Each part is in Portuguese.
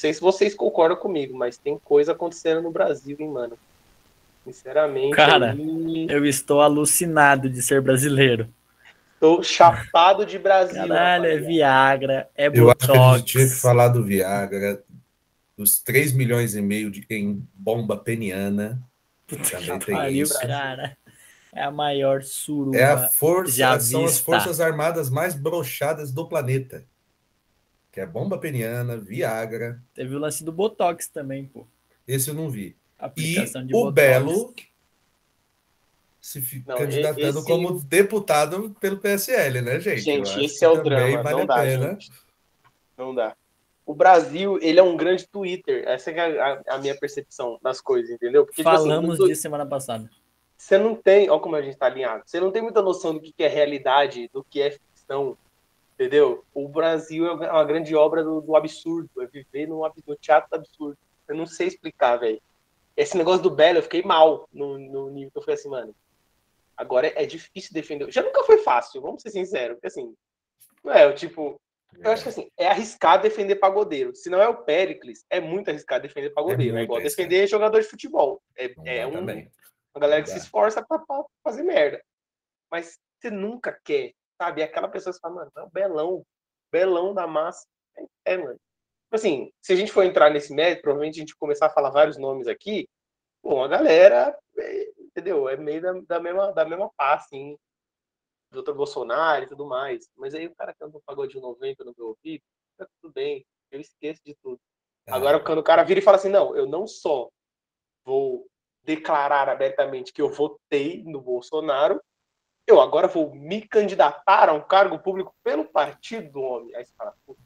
sei se vocês concordam comigo, mas tem coisa acontecendo no Brasil, hein, mano. Sinceramente. Cara, aí... eu estou alucinado de ser brasileiro. Estou chapado de Brasil. Caralho, é Viagra, é Botox. Eu acho que a gente tinha que falar do Viagra, dos 3 milhões e meio de quem bomba peniana. Também tem pariu, isso. Cara. É a maior suruba. É a força, já são as forças armadas mais brochadas do planeta. Que é bomba peniana, Viagra. Teve o lance do Botox também, pô. Esse eu não vi. Aplicação e o Botox. Belo se não, candidatando esse... como deputado pelo PSL, né, gente? Gente, esse é o drama. Vale não dá, pena. Gente. Não dá. O Brasil, ele é um grande Twitter. Essa é a, a minha percepção das coisas, entendeu? Porque, Falamos tipo assim, disso semana passada. Você não tem, olha como a gente está alinhado. Você não tem muita noção do que é realidade, do que é ficção, entendeu? O Brasil é uma grande obra do, do absurdo, é viver no, no teatro do absurdo. Eu não sei explicar, velho. Esse negócio do Belo, eu fiquei mal no, no nível que eu fui assim, mano Agora é, é difícil defender. Já nunca foi fácil, vamos ser sinceros. Porque assim, não é, eu, tipo, eu acho que assim, é arriscado defender pagodeiro. Se não é o Pericles, é muito arriscado defender pagodeiro. É, é igual defender jogador de futebol. É, é um, uma galera que se esforça pra, fazer merda. Mas você nunca quer, sabe? Aquela pessoa que fala, mano, é o belão, belão da massa. É, é, mano. Tipo assim, se a gente for entrar nesse mérito, provavelmente a gente começar a falar vários nomes aqui, bom, a galera é, entendeu? É meio da, da, mesma, da mesma pá, assim, doutor Bolsonaro e tudo mais. Mas aí o cara canta um pagode 90 no meu ouvido, tá tudo bem, eu esqueço de tudo. É. Agora, quando o cara vira e fala assim, não, eu não só vou declarar abertamente que eu votei no Bolsonaro, eu agora vou me candidatar a um cargo público pelo partido do homem. Aí você fala, puta,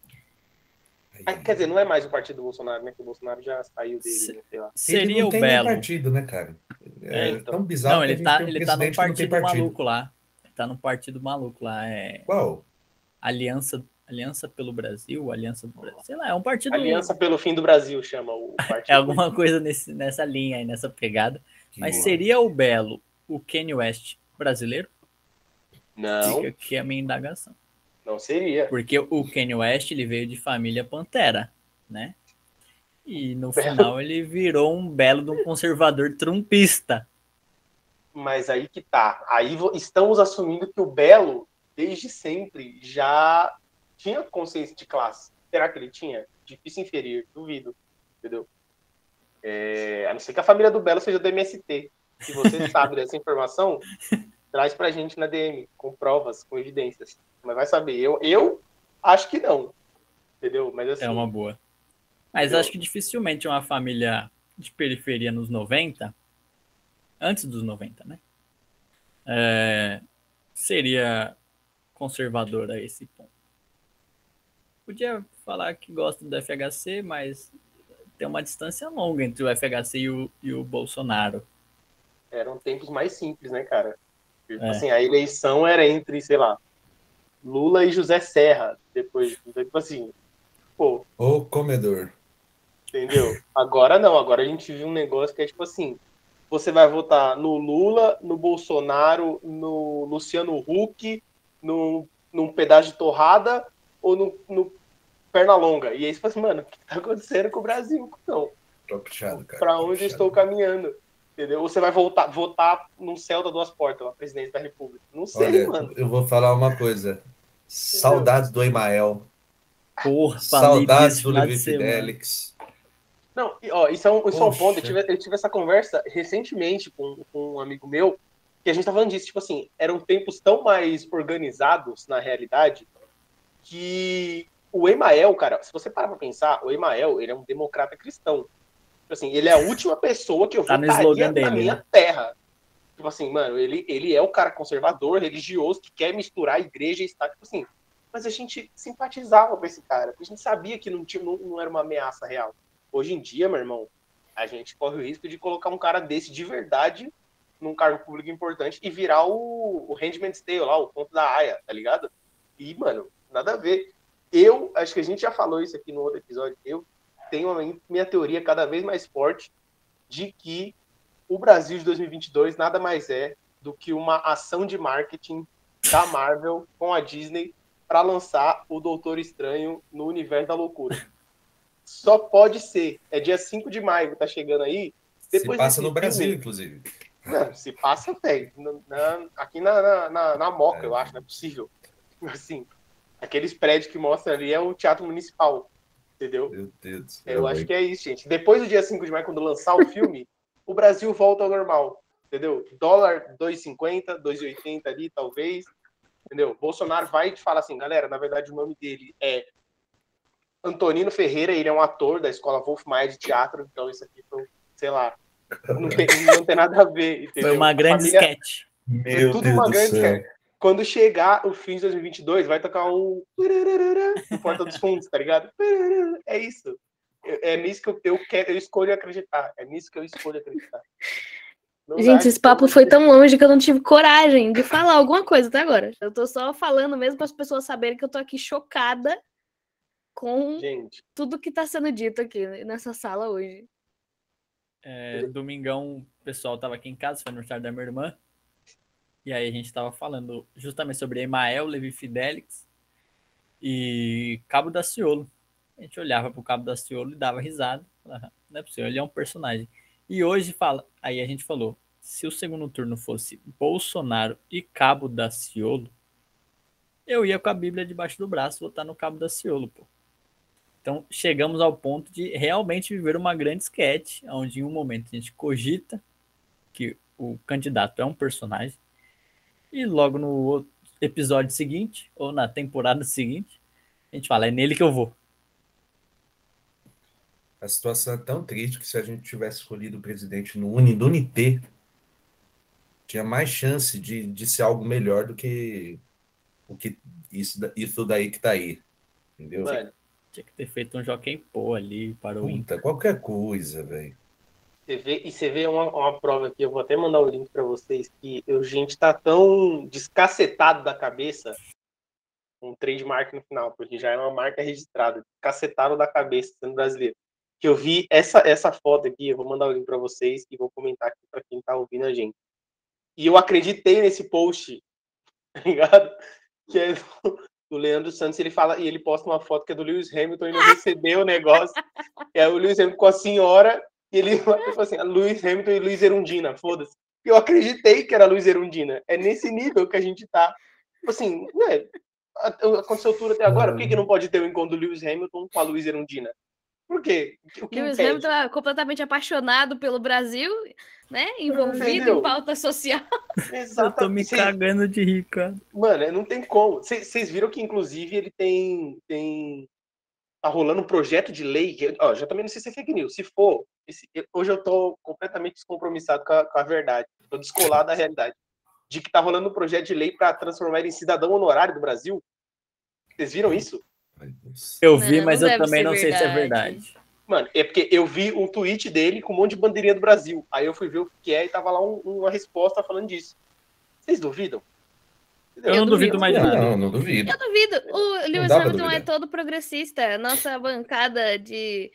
Aí, quer dizer, não é mais o partido do Bolsonaro, né? Que o Bolsonaro já saiu dele, né? sei lá. Seria ele não o tem Belo. partido, né, cara? É, é então. tão bizarro. Não, ele tá, ele tá num partido, partido, maluco lá. Ele tá num partido maluco lá. É... Qual? Aliança, Aliança pelo Brasil, Aliança do Brasil. Sei lá, é um partido. Aliança pelo fim do Brasil chama o partido. é alguma coisa nesse, nessa linha aí, nessa pegada. Que Mas boa. seria o Belo, o Kanye West brasileiro? Não. Fica aqui a minha indagação. Não seria. Porque o Kanye West ele veio de família Pantera, né? E no belo. final ele virou um belo de um conservador trumpista. Mas aí que tá. Aí estamos assumindo que o Belo, desde sempre, já tinha consciência de classe. Será que ele tinha? Difícil inferir, duvido. Entendeu? É, a não ser que a família do Belo seja do MST. Se você sabe dessa informação, traz pra gente na DM, com provas, com evidências. Mas vai saber. Eu, eu acho que não. Entendeu? Mas assim, É uma boa. Mas eu... acho que dificilmente uma família de periferia nos 90, antes dos 90, né? É, seria conservadora a esse ponto. Podia falar que gosta do FHC, mas tem uma distância longa entre o FHC e o, e o Bolsonaro. Eram tempos mais simples, né, cara? Tipo é. Assim, a eleição era entre, sei lá, Lula e José Serra. Depois, tipo assim, pô. O comedor. Entendeu? Agora não, agora a gente viu um negócio que é tipo assim: você vai votar no Lula, no Bolsonaro, no Luciano Huck, no, num pedaço de torrada ou no, no perna longa. E aí você fala assim, mano, o que tá acontecendo com o Brasil? Não. Tô puxado, cara. Pra onde estou caminhando? Entendeu? Ou você vai voltar, votar num céu da duas portas, a presidente da República. Não sei, Olha, mano. Eu vou falar uma coisa. Saudades do Emael. Porra, Saudades do Levi Fidelix. Não, ó, isso é um, isso é um ponto. Eu tive, eu tive essa conversa recentemente com, com um amigo meu, que a gente tava falando disso, tipo assim, eram tempos tão mais organizados na realidade que o Emael, cara, se você parar pra pensar, o Emael, ele é um democrata cristão. Tipo assim, ele é a última pessoa que eu tá votaria na minha né? terra. Tipo assim, mano, ele, ele é o cara conservador, religioso, que quer misturar igreja e Estado. Tipo assim, mas a gente simpatizava com esse cara, porque a gente sabia que não, tinha, não, não era uma ameaça real. Hoje em dia, meu irmão, a gente corre o risco de colocar um cara desse de verdade num cargo público importante e virar o, o Handmaid's Tale lá, o ponto da Aya, tá ligado? E, mano, nada a ver. Eu, acho que a gente já falou isso aqui no outro episódio, eu tenho a minha teoria cada vez mais forte de que o Brasil de 2022 nada mais é do que uma ação de marketing da Marvel com a Disney para lançar o Doutor Estranho no universo da loucura. só pode ser. É dia 5 de maio, tá chegando aí. Depois se passa no Brasil, inclusive. Não, se passa, velho. Aqui na, na, na, na Moca, é. eu acho, não é possível. Assim, aqueles prédios que mostram ali é o Teatro Municipal. Entendeu? Meu Deus do céu. Eu acho que é isso, gente. Depois do dia 5 de maio, quando lançar o filme, o Brasil volta ao normal. Entendeu? Dólar 2,50, 2,80 ali, talvez. Entendeu? Bolsonaro vai te falar assim, galera, na verdade o nome dele é Antonino Ferreira, ele é um ator da escola Wolf Maia de teatro, então isso aqui foi, sei lá, não tem, não tem nada a ver. Entendeu? Foi uma grande Família, sketch. Meu tudo Deus uma grande sketch. Quando chegar o fim de 2022, vai tocar um Porta dos Fundos, tá ligado? É isso. É nisso que eu, eu, quero, eu escolho acreditar. É nisso que eu escolho acreditar. Não Gente, esse papo foi tão longe que eu não tive coragem de falar alguma coisa até agora. Eu tô só falando mesmo para as pessoas saberem que eu tô aqui chocada com Gente. tudo que está sendo dito aqui nessa sala hoje. É, domingão, o pessoal tava aqui em casa, foi no aniversário da minha irmã. E aí a gente tava falando justamente sobre Emael, Levi Fidelix e Cabo da Ciolo. A gente olhava pro Cabo da Ciolo e dava risada. Não é possível, ele é um personagem. E hoje fala, aí a gente falou, se o segundo turno fosse Bolsonaro e Cabo da Ciolo, eu ia com a Bíblia debaixo do braço votar no Cabo da Ciolo, pô. Então, chegamos ao ponto de realmente viver uma grande sketch, onde em um momento a gente cogita que o candidato é um personagem, e logo no episódio seguinte, ou na temporada seguinte, a gente fala, é nele que eu vou. A situação é tão triste que se a gente tivesse escolhido o presidente no Unidunité, tinha mais chance de, de ser algo melhor do que o que isso, isso daí que tá aí. Entendeu? Mano, tinha que ter feito um Joaquim Pô ali para o Puta, qualquer coisa, velho. E você vê uma, uma, prova aqui, eu vou até mandar o um link para vocês, que a gente tá tão descacetado da cabeça, um trademark no final, porque já é uma marca registrada, cacetado da cabeça sendo brasileiro. Que eu vi essa, essa foto aqui, eu vou mandar o link para vocês e vou comentar aqui para quem tá ouvindo a gente. E eu acreditei nesse post, tá ligado? Que é do Leandro Santos, ele fala e ele posta uma foto que é do Lewis Hamilton e não recebeu o negócio. É o Lewis Hamilton com a senhora e ele fala assim, Lewis Hamilton e Luiz Erundina, foda-se. Eu acreditei que era Luiz Erundina. É nesse nível que a gente tá. Tipo assim, né? Aconteceu tudo até agora. Por que, que não pode ter o encontro do Lewis Hamilton com a Luiz Erundina? Por quê? O que Lewis Hamilton é completamente apaixonado pelo Brasil, né? Envolvido Entendeu? em pauta social. Exatamente. Eu tô me cagando de rir, cara. Mano, não tem como. Vocês viram que, inclusive, ele tem. tem... Tá rolando um projeto de lei. Que, ó, já também não sei se é fake news. Se for, esse, hoje eu tô completamente descompromissado com a, com a verdade. Tô descolado da realidade. De que tá rolando um projeto de lei para transformar ele em cidadão honorário do Brasil. Vocês viram isso? Eu vi, não, mas não eu também não sei se é verdade. Mano, é porque eu vi um tweet dele com um monte de bandeirinha do Brasil. Aí eu fui ver o que é e tava lá um, uma resposta falando disso. Vocês duvidam? Eu, eu não duvido, duvido mais nada. Não, não duvido. Eu duvido. O Lewis Hamilton é todo progressista. Nossa bancada de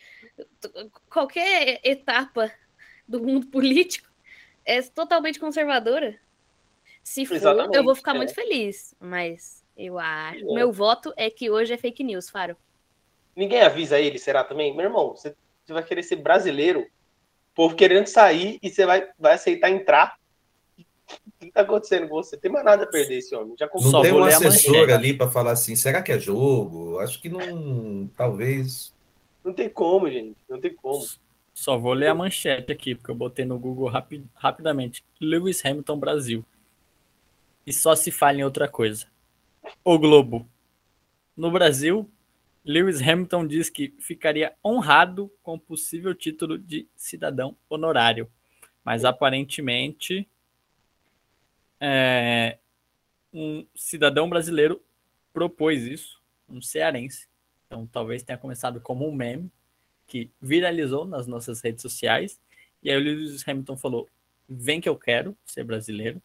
qualquer etapa do mundo político é totalmente conservadora. Se for, Exatamente, eu vou ficar é. muito feliz. Mas eu acho. É. Meu voto é que hoje é fake news, Faro. Ninguém avisa ele, será também? Meu irmão, você, você vai querer ser brasileiro, povo querendo sair e você vai, vai aceitar entrar. O que está acontecendo com você? Tem mais nada a perder esse homem. Já não tem um assessor ali para falar assim, será que é jogo? Acho que não. Talvez. Não tem como, gente. Não tem como. Só vou ler a manchete aqui, porque eu botei no Google rapid, rapidamente. Lewis Hamilton Brasil. E só se fala em outra coisa. O Globo. No Brasil, Lewis Hamilton diz que ficaria honrado com o possível título de cidadão honorário, mas aparentemente é, um cidadão brasileiro propôs isso, um cearense. Então talvez tenha começado como um meme que viralizou nas nossas redes sociais. E aí o Lewis Hamilton falou: vem que eu quero ser brasileiro,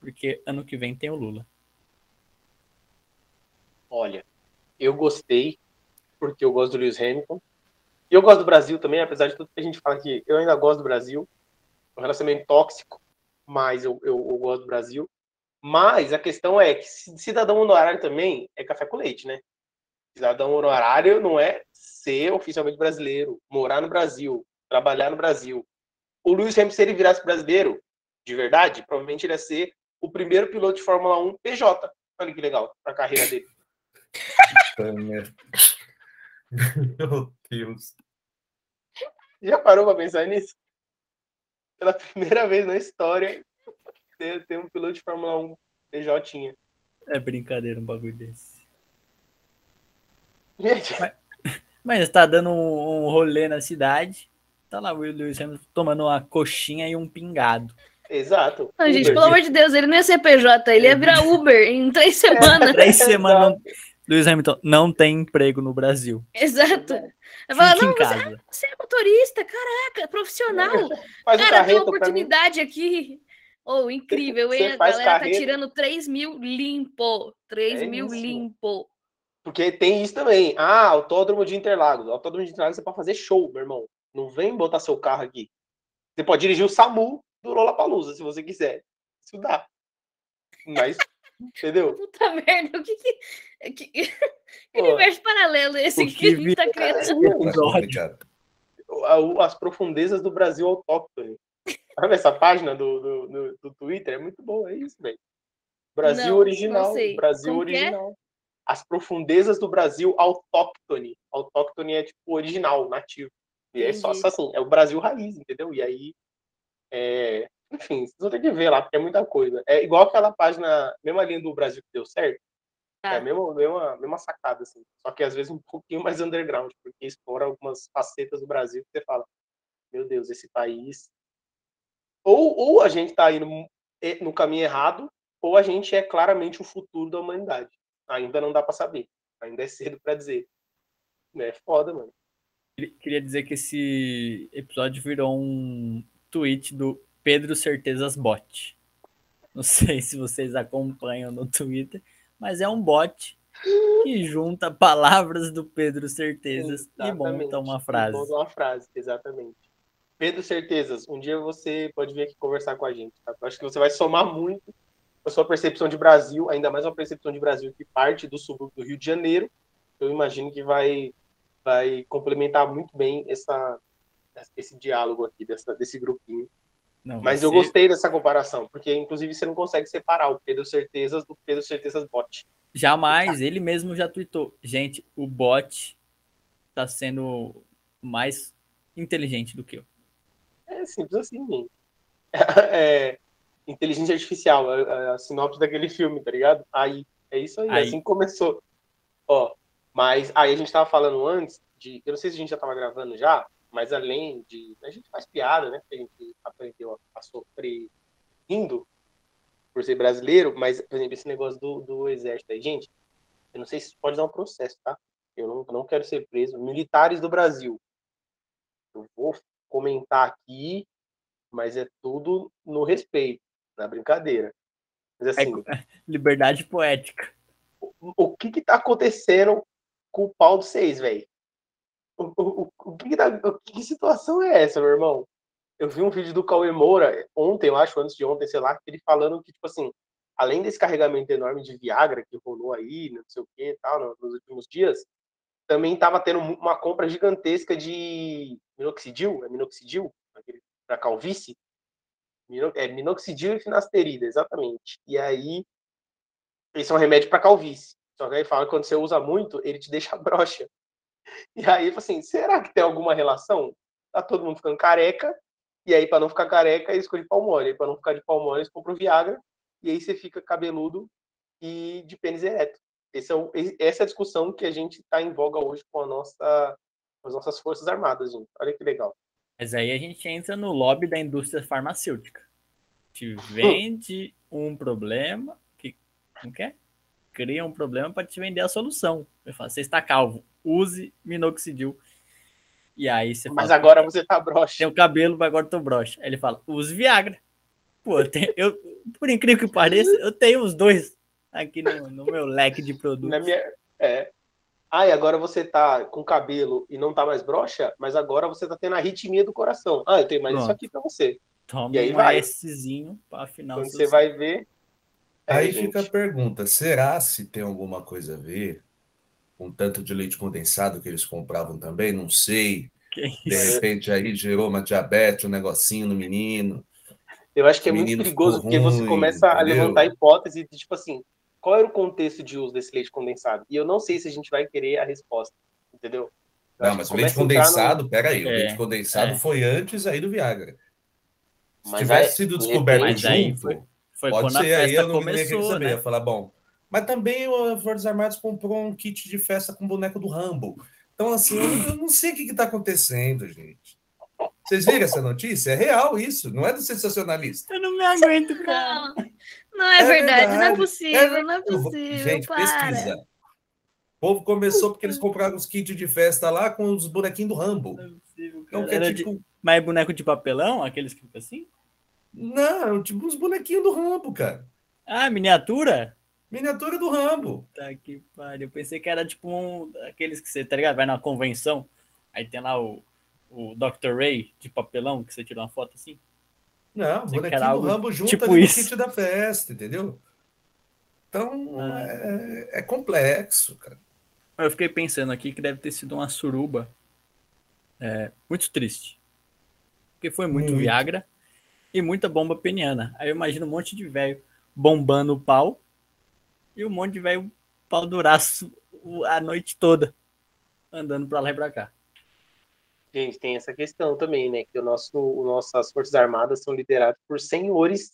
porque ano que vem tem o Lula. Olha, eu gostei, porque eu gosto do Lewis Hamilton. E eu gosto do Brasil também, apesar de tudo que a gente fala aqui. Eu ainda gosto do Brasil. Um relacionamento tóxico, mas eu, eu, eu gosto do Brasil. Mas a questão é que cidadão honorário também é café com leite, né? Cidadão honorário não é ser oficialmente brasileiro, morar no Brasil, trabalhar no Brasil. O Lewis Hamilton, se ele virasse brasileiro, de verdade, provavelmente ele ia ser o primeiro piloto de Fórmula 1 PJ. Olha que legal, para a carreira dele. Meu Deus. Já parou para pensar nisso? Pela primeira vez na história, tem um piloto de Fórmula 1 PJ. É brincadeira um bagulho desse. Gente. Mas, mas tá dando um, um rolê na cidade. Tá lá o Lewis Hamilton tomando uma coxinha e um pingado. Exato. Não, gente, pelo amor de Deus, ele não ia ser PJ, ele ia virar Uber em três semanas. três semanas. Lewis Hamilton não tem emprego no Brasil. Exato. Eu falo, não, você, você, é motorista, caraca, profissional. Faz Cara, tem uma oportunidade aqui. Oh, incrível, hein? A galera tá carreira. tá tirando 3 mil limpo. 3 é mil isso. limpo. Porque tem isso também. Ah, autódromo de Interlagos. Autódromo de Interlagos você pode fazer show, meu irmão. Não vem botar seu carro aqui. Você pode dirigir o SAMU do Lollapalooza, se você quiser. Isso dá. Mas, entendeu? Puta merda, o que que... que... que universo paralelo esse que, a gente tá criando? As profundezas do Brasil autóctone. Sabe essa página do, do, do, do Twitter? É muito boa, é isso, velho. Brasil não, original. Não Brasil Como é? original. É? As profundezas do Brasil autóctone. Autóctone é tipo original, nativo. E é só, só assim, é o Brasil raiz, entendeu? E aí é, enfim, vocês vão ter que ver lá, porque é muita coisa. É igual aquela página, mesma linha do Brasil que deu certo. É a mesma, mesma, mesma sacada, assim. Só que às vezes um pouquinho mais underground, porque explora algumas facetas do Brasil que você fala, meu Deus, esse país. Ou, ou a gente está indo no caminho errado, ou a gente é claramente o futuro da humanidade. Ainda não dá para saber. Ainda é cedo para dizer. É foda, mano. Queria dizer que esse episódio virou um tweet do Pedro Certezas Bot. Não sei se vocês acompanham no Twitter, mas é um bot que junta palavras do Pedro Certezas exatamente. e monta uma frase. Monta uma frase, exatamente. Pedro Certezas, um dia você pode vir aqui conversar com a gente. Tá? acho que você vai somar muito a sua percepção de Brasil, ainda mais uma percepção de Brasil que parte do subúrbio do Rio de Janeiro. Eu imagino que vai, vai complementar muito bem essa, esse diálogo aqui, dessa, desse grupinho. Não, Mas eu gostei dessa comparação, porque inclusive você não consegue separar o Pedro Certezas do Pedro Certezas bot. Jamais, ele mesmo já tweetou. Gente, o bot tá sendo mais inteligente do que eu. É simples assim, gente. É, inteligência artificial, a, a, sinopse daquele filme, tá ligado? Aí, é isso aí, aí. assim começou. Ó, mas aí a gente tava falando antes de. Eu não sei se a gente já tava gravando já, mas além de. A gente faz piada, né? Porque a gente aprendeu a, a sofrer rindo por ser brasileiro, mas, por exemplo, esse negócio do, do exército aí, gente, eu não sei se pode dar um processo, tá? Eu não, não quero ser preso. Militares do Brasil. Eu vou comentar aqui, mas é tudo no respeito, na brincadeira. Mas, assim, é, liberdade poética. O, o que que tá acontecendo com o pau do seis, velho? O, o, o, que, tá, que situação é essa, meu irmão? Eu vi um vídeo do Cauê Moura ontem, eu acho, antes de ontem, sei lá, ele falando que, tipo assim, além desse carregamento enorme de Viagra que rolou aí, não sei o que tal, nos últimos dias, também estava tendo uma compra gigantesca de minoxidil, é minoxidil? Para calvície? É minoxidil e finasterida, exatamente. E aí, esse é um remédio para calvície. Só que aí fala que quando você usa muito, ele te deixa broxa. E aí, assim, será que tem alguma relação? Tá todo mundo ficando careca, e aí, para não ficar careca, eles ficam de palmole. Para não ficar de palmole, eles compram Viagra, e aí você fica cabeludo e de pênis ereto. Esse é o, essa é a discussão que a gente está em voga hoje com, a nossa, com as nossas Forças Armadas, gente. Olha que legal. Mas aí a gente entra no lobby da indústria farmacêutica. Te vende um problema que não quer? Cria um problema para te vender a solução. Eu falo, você está calvo use minoxidil. E aí você Mas fala, agora você tá broxa. Tem o cabelo, mas agora tô broxa. Aí ele fala, use Viagra. Pô, eu, tenho, eu por incrível que pareça, eu tenho os dois aqui no, no meu leque de produtos. Na minha, é. Ah, e agora você tá com cabelo e não tá mais broxa, mas agora você tá tendo a arritmia do coração. Ah, eu tenho mais Pronto. isso aqui pra você. Toma e aí um vai. Szinho pra final. Quando você vai ver. É, aí fica a pergunta: será se tem alguma coisa a ver com tanto de leite condensado que eles compravam também, não sei. De repente aí gerou uma diabetes, um negocinho no menino. Eu acho que é muito perigoso, porque você começa entendeu? a levantar hipótese de, tipo assim, qual era o contexto de uso desse leite condensado? E eu não sei se a gente vai querer a resposta, entendeu? Eu não, mas o leite condensado, no... peraí, é, o leite condensado é. foi antes aí do Viagra. Se mas tivesse aí, sido descoberto junto, foi, foi pode ser aí, eu não começou, nem saber. Né? falar, bom, mas também o Forças Armadas comprou um kit de festa com boneco do Rambo. Então, assim, eu, eu não sei o que está acontecendo, gente. Vocês viram essa notícia? É real isso, não é do sensacionalista. Eu não me aguento, cara. Não, não é, é verdade, verdade, não é possível, é não é possível. Gente, para. pesquisa. O povo começou porque eles compraram os kits de festa lá com os bonequinhos do Rambo. Não é possível, então, cara. Então, é tipo... de... Mas é boneco de papelão, aqueles que ficam assim? Não, tipo uns bonequinhos do Rambo, cara. Ah, miniatura? Miniatura do Rambo. Tá que pariu. Eu pensei que era tipo um aqueles que você, tá ligado? Vai na convenção, aí tem lá o, o Dr. Ray de papelão, que você tira uma foto assim. Não, bonequinho do Rambo junto tipo ali isso. no kit da festa, entendeu? Então, ah. é, é, complexo, cara. Eu fiquei pensando aqui que deve ter sido uma suruba é, muito triste. Porque foi muito, muito, Viagra e muita bomba peniana. Aí eu imagino um monte de velho bombando o pau e um monte de velho pau duraço a noite toda andando para lá e pra cá. Gente, tem essa questão também, né? Que o nosso, o nossas Forças Armadas são lideradas por senhores,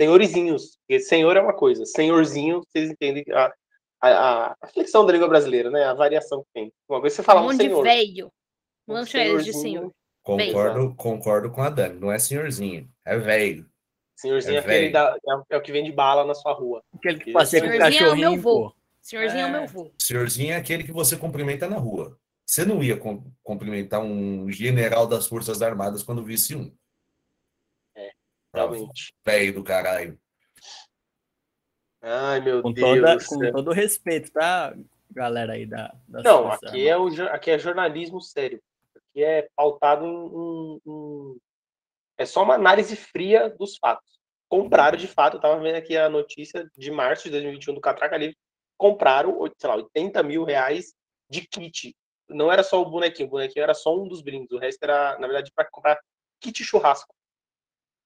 senhorizinhos. Porque senhor é uma coisa, senhorzinho, vocês entendem a, a, a flexão da língua brasileira, né? A variação que tem. Uma coisa você fala um, um senhor. velho. Não chama de senhor. Concordo, concordo com a Dani. Não é senhorzinho, é velho. Senhorzinho é, é aquele da, é, é, o que vende bala na sua rua. Aquele que passeia com o cachorrinho. É o meu vô. Senhorzinho é. é o meu vô. Senhorzinho é aquele que você cumprimenta na rua. Você não ia cumprimentar um general das Forças Armadas quando visse um. É, realmente. Velho do caralho. Ai, meu com Deus. Toda, com todo respeito, tá, galera aí da. da não, aqui é, o, aqui é jornalismo sério. Aqui é pautado em, em, em, É só uma análise fria dos fatos. Compraram de fato, eu tava vendo aqui a notícia de março de 2021 do Catraca Livre. Compraram, sei lá, 80 mil reais de kit não era só o bonequinho, o bonequinho era só um dos brindes, o resto era, na verdade, para comprar kit churrasco.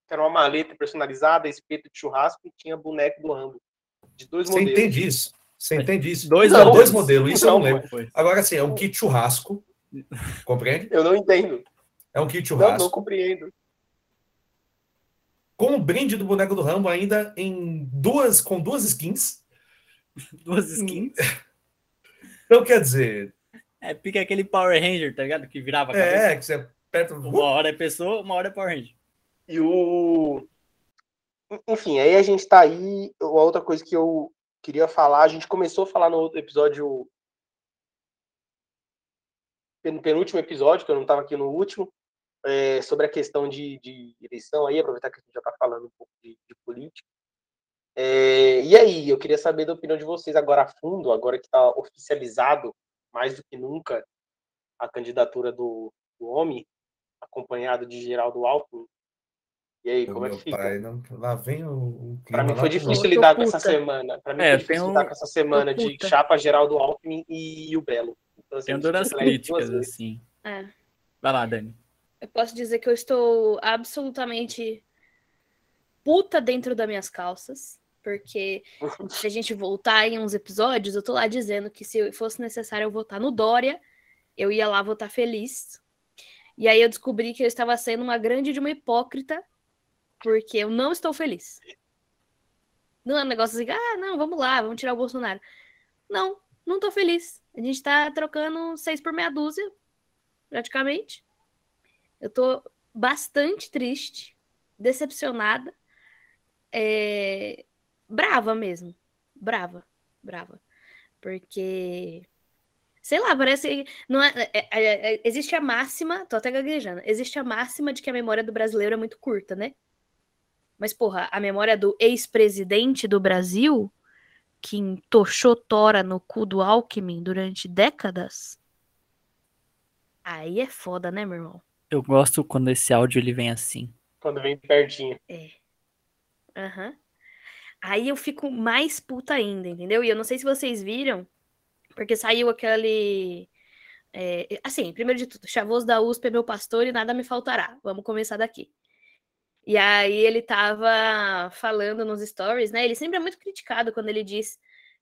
Era uma maleta personalizada, espeto de churrasco e tinha boneco do Rambo. De dois Você modelos. entende isso? Você entende isso? Dois, não, dois modelos, isso não, eu não lembro. Foi. Agora, assim, é um kit churrasco. Compreende? Eu não entendo. É um kit churrasco. Não, não compreendo. Com o brinde do boneco do Rambo ainda em duas, com duas skins. Duas skins? Então, quer dizer, é, pica aquele Power Ranger, tá ligado? Que virava a é, cabeça. É, que você aperta... Uma hora é pessoa, uma hora é Power Ranger. E o... Enfim, aí a gente tá aí... Uma outra coisa que eu queria falar, a gente começou a falar no outro episódio... No penúltimo episódio, que eu não tava aqui no último, é, sobre a questão de, de, eleição aí, aproveitar que a gente já tá falando um pouco de, de política. É, e aí, eu queria saber da opinião de vocês agora a fundo, agora que está oficializado mais do que nunca a candidatura do, do homem, acompanhado de Geraldo Alckmin. E aí, como é que fica? Pai, não, lá vem o, o Para mim foi difícil lidar com essa semana. Para mim é, foi difícil um... lidar com essa semana de chapa Geraldo Alckmin e o Belo. Então, assim, tem duras críticas, assim. É. Vai lá, Dani. Eu posso dizer que eu estou absolutamente puta dentro das minhas calças. Porque se a gente voltar em uns episódios, eu tô lá dizendo que se fosse necessário eu votar no Dória, eu ia lá votar feliz. E aí eu descobri que eu estava sendo uma grande de uma hipócrita, porque eu não estou feliz. Não é um negócio assim, ah, não, vamos lá, vamos tirar o Bolsonaro. Não, não tô feliz. A gente tá trocando seis por meia dúzia, praticamente. Eu tô bastante triste, decepcionada. É brava mesmo. Brava, brava. Porque. Sei lá, parece. Não é, é, é, é, existe a máxima. Tô até gaguejando. Existe a máxima de que a memória do brasileiro é muito curta, né? Mas, porra, a memória do ex-presidente do Brasil, que entochou tora no cu do Alckmin durante décadas. Aí é foda, né, meu irmão? Eu gosto quando esse áudio ele vem assim. Quando vem pertinho. É. Aham. Uhum. Aí eu fico mais puta ainda, entendeu? E eu não sei se vocês viram, Porque saiu aquele. É, assim, primeiro de tudo, Chavoso da USP é meu pastor e nada me faltará. Vamos começar daqui. E aí ele tava falando nos stories, né? Ele sempre é muito criticado quando ele diz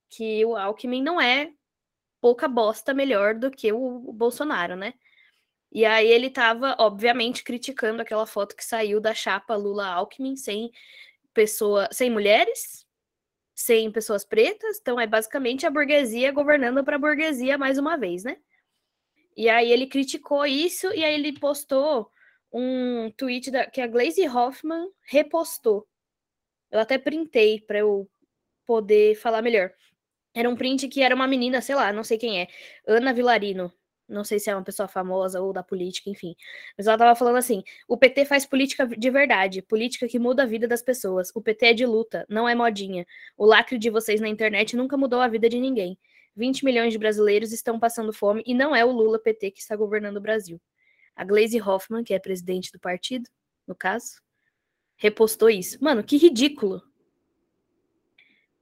que o Alckmin não é pouca bosta melhor do que o, Bolsonaro, né? E aí ele tava, obviamente, criticando aquela foto que saiu da chapa Lula-Alckmin sem pessoa, sem mulheres, sem pessoas pretas, então é basicamente a burguesia governando para a burguesia mais uma vez, né? E aí ele criticou isso e aí ele postou um tweet da, que a Glaze Hoffman repostou. Eu até printei para eu poder falar melhor. Era um print que era uma menina, sei lá, não sei quem é, Ana Vilarino. Não sei se é uma pessoa famosa ou da política, enfim. Mas ela tava falando assim: o PT faz política de verdade, política que muda a vida das pessoas. O PT é de luta, não é modinha. O lacre de vocês na internet nunca mudou a vida de ninguém. 20 milhões de brasileiros estão passando fome e não é o Lula PT que está governando o Brasil. A Glaze Hoffman, que é presidente do partido, no caso, repostou isso. Mano, que ridículo.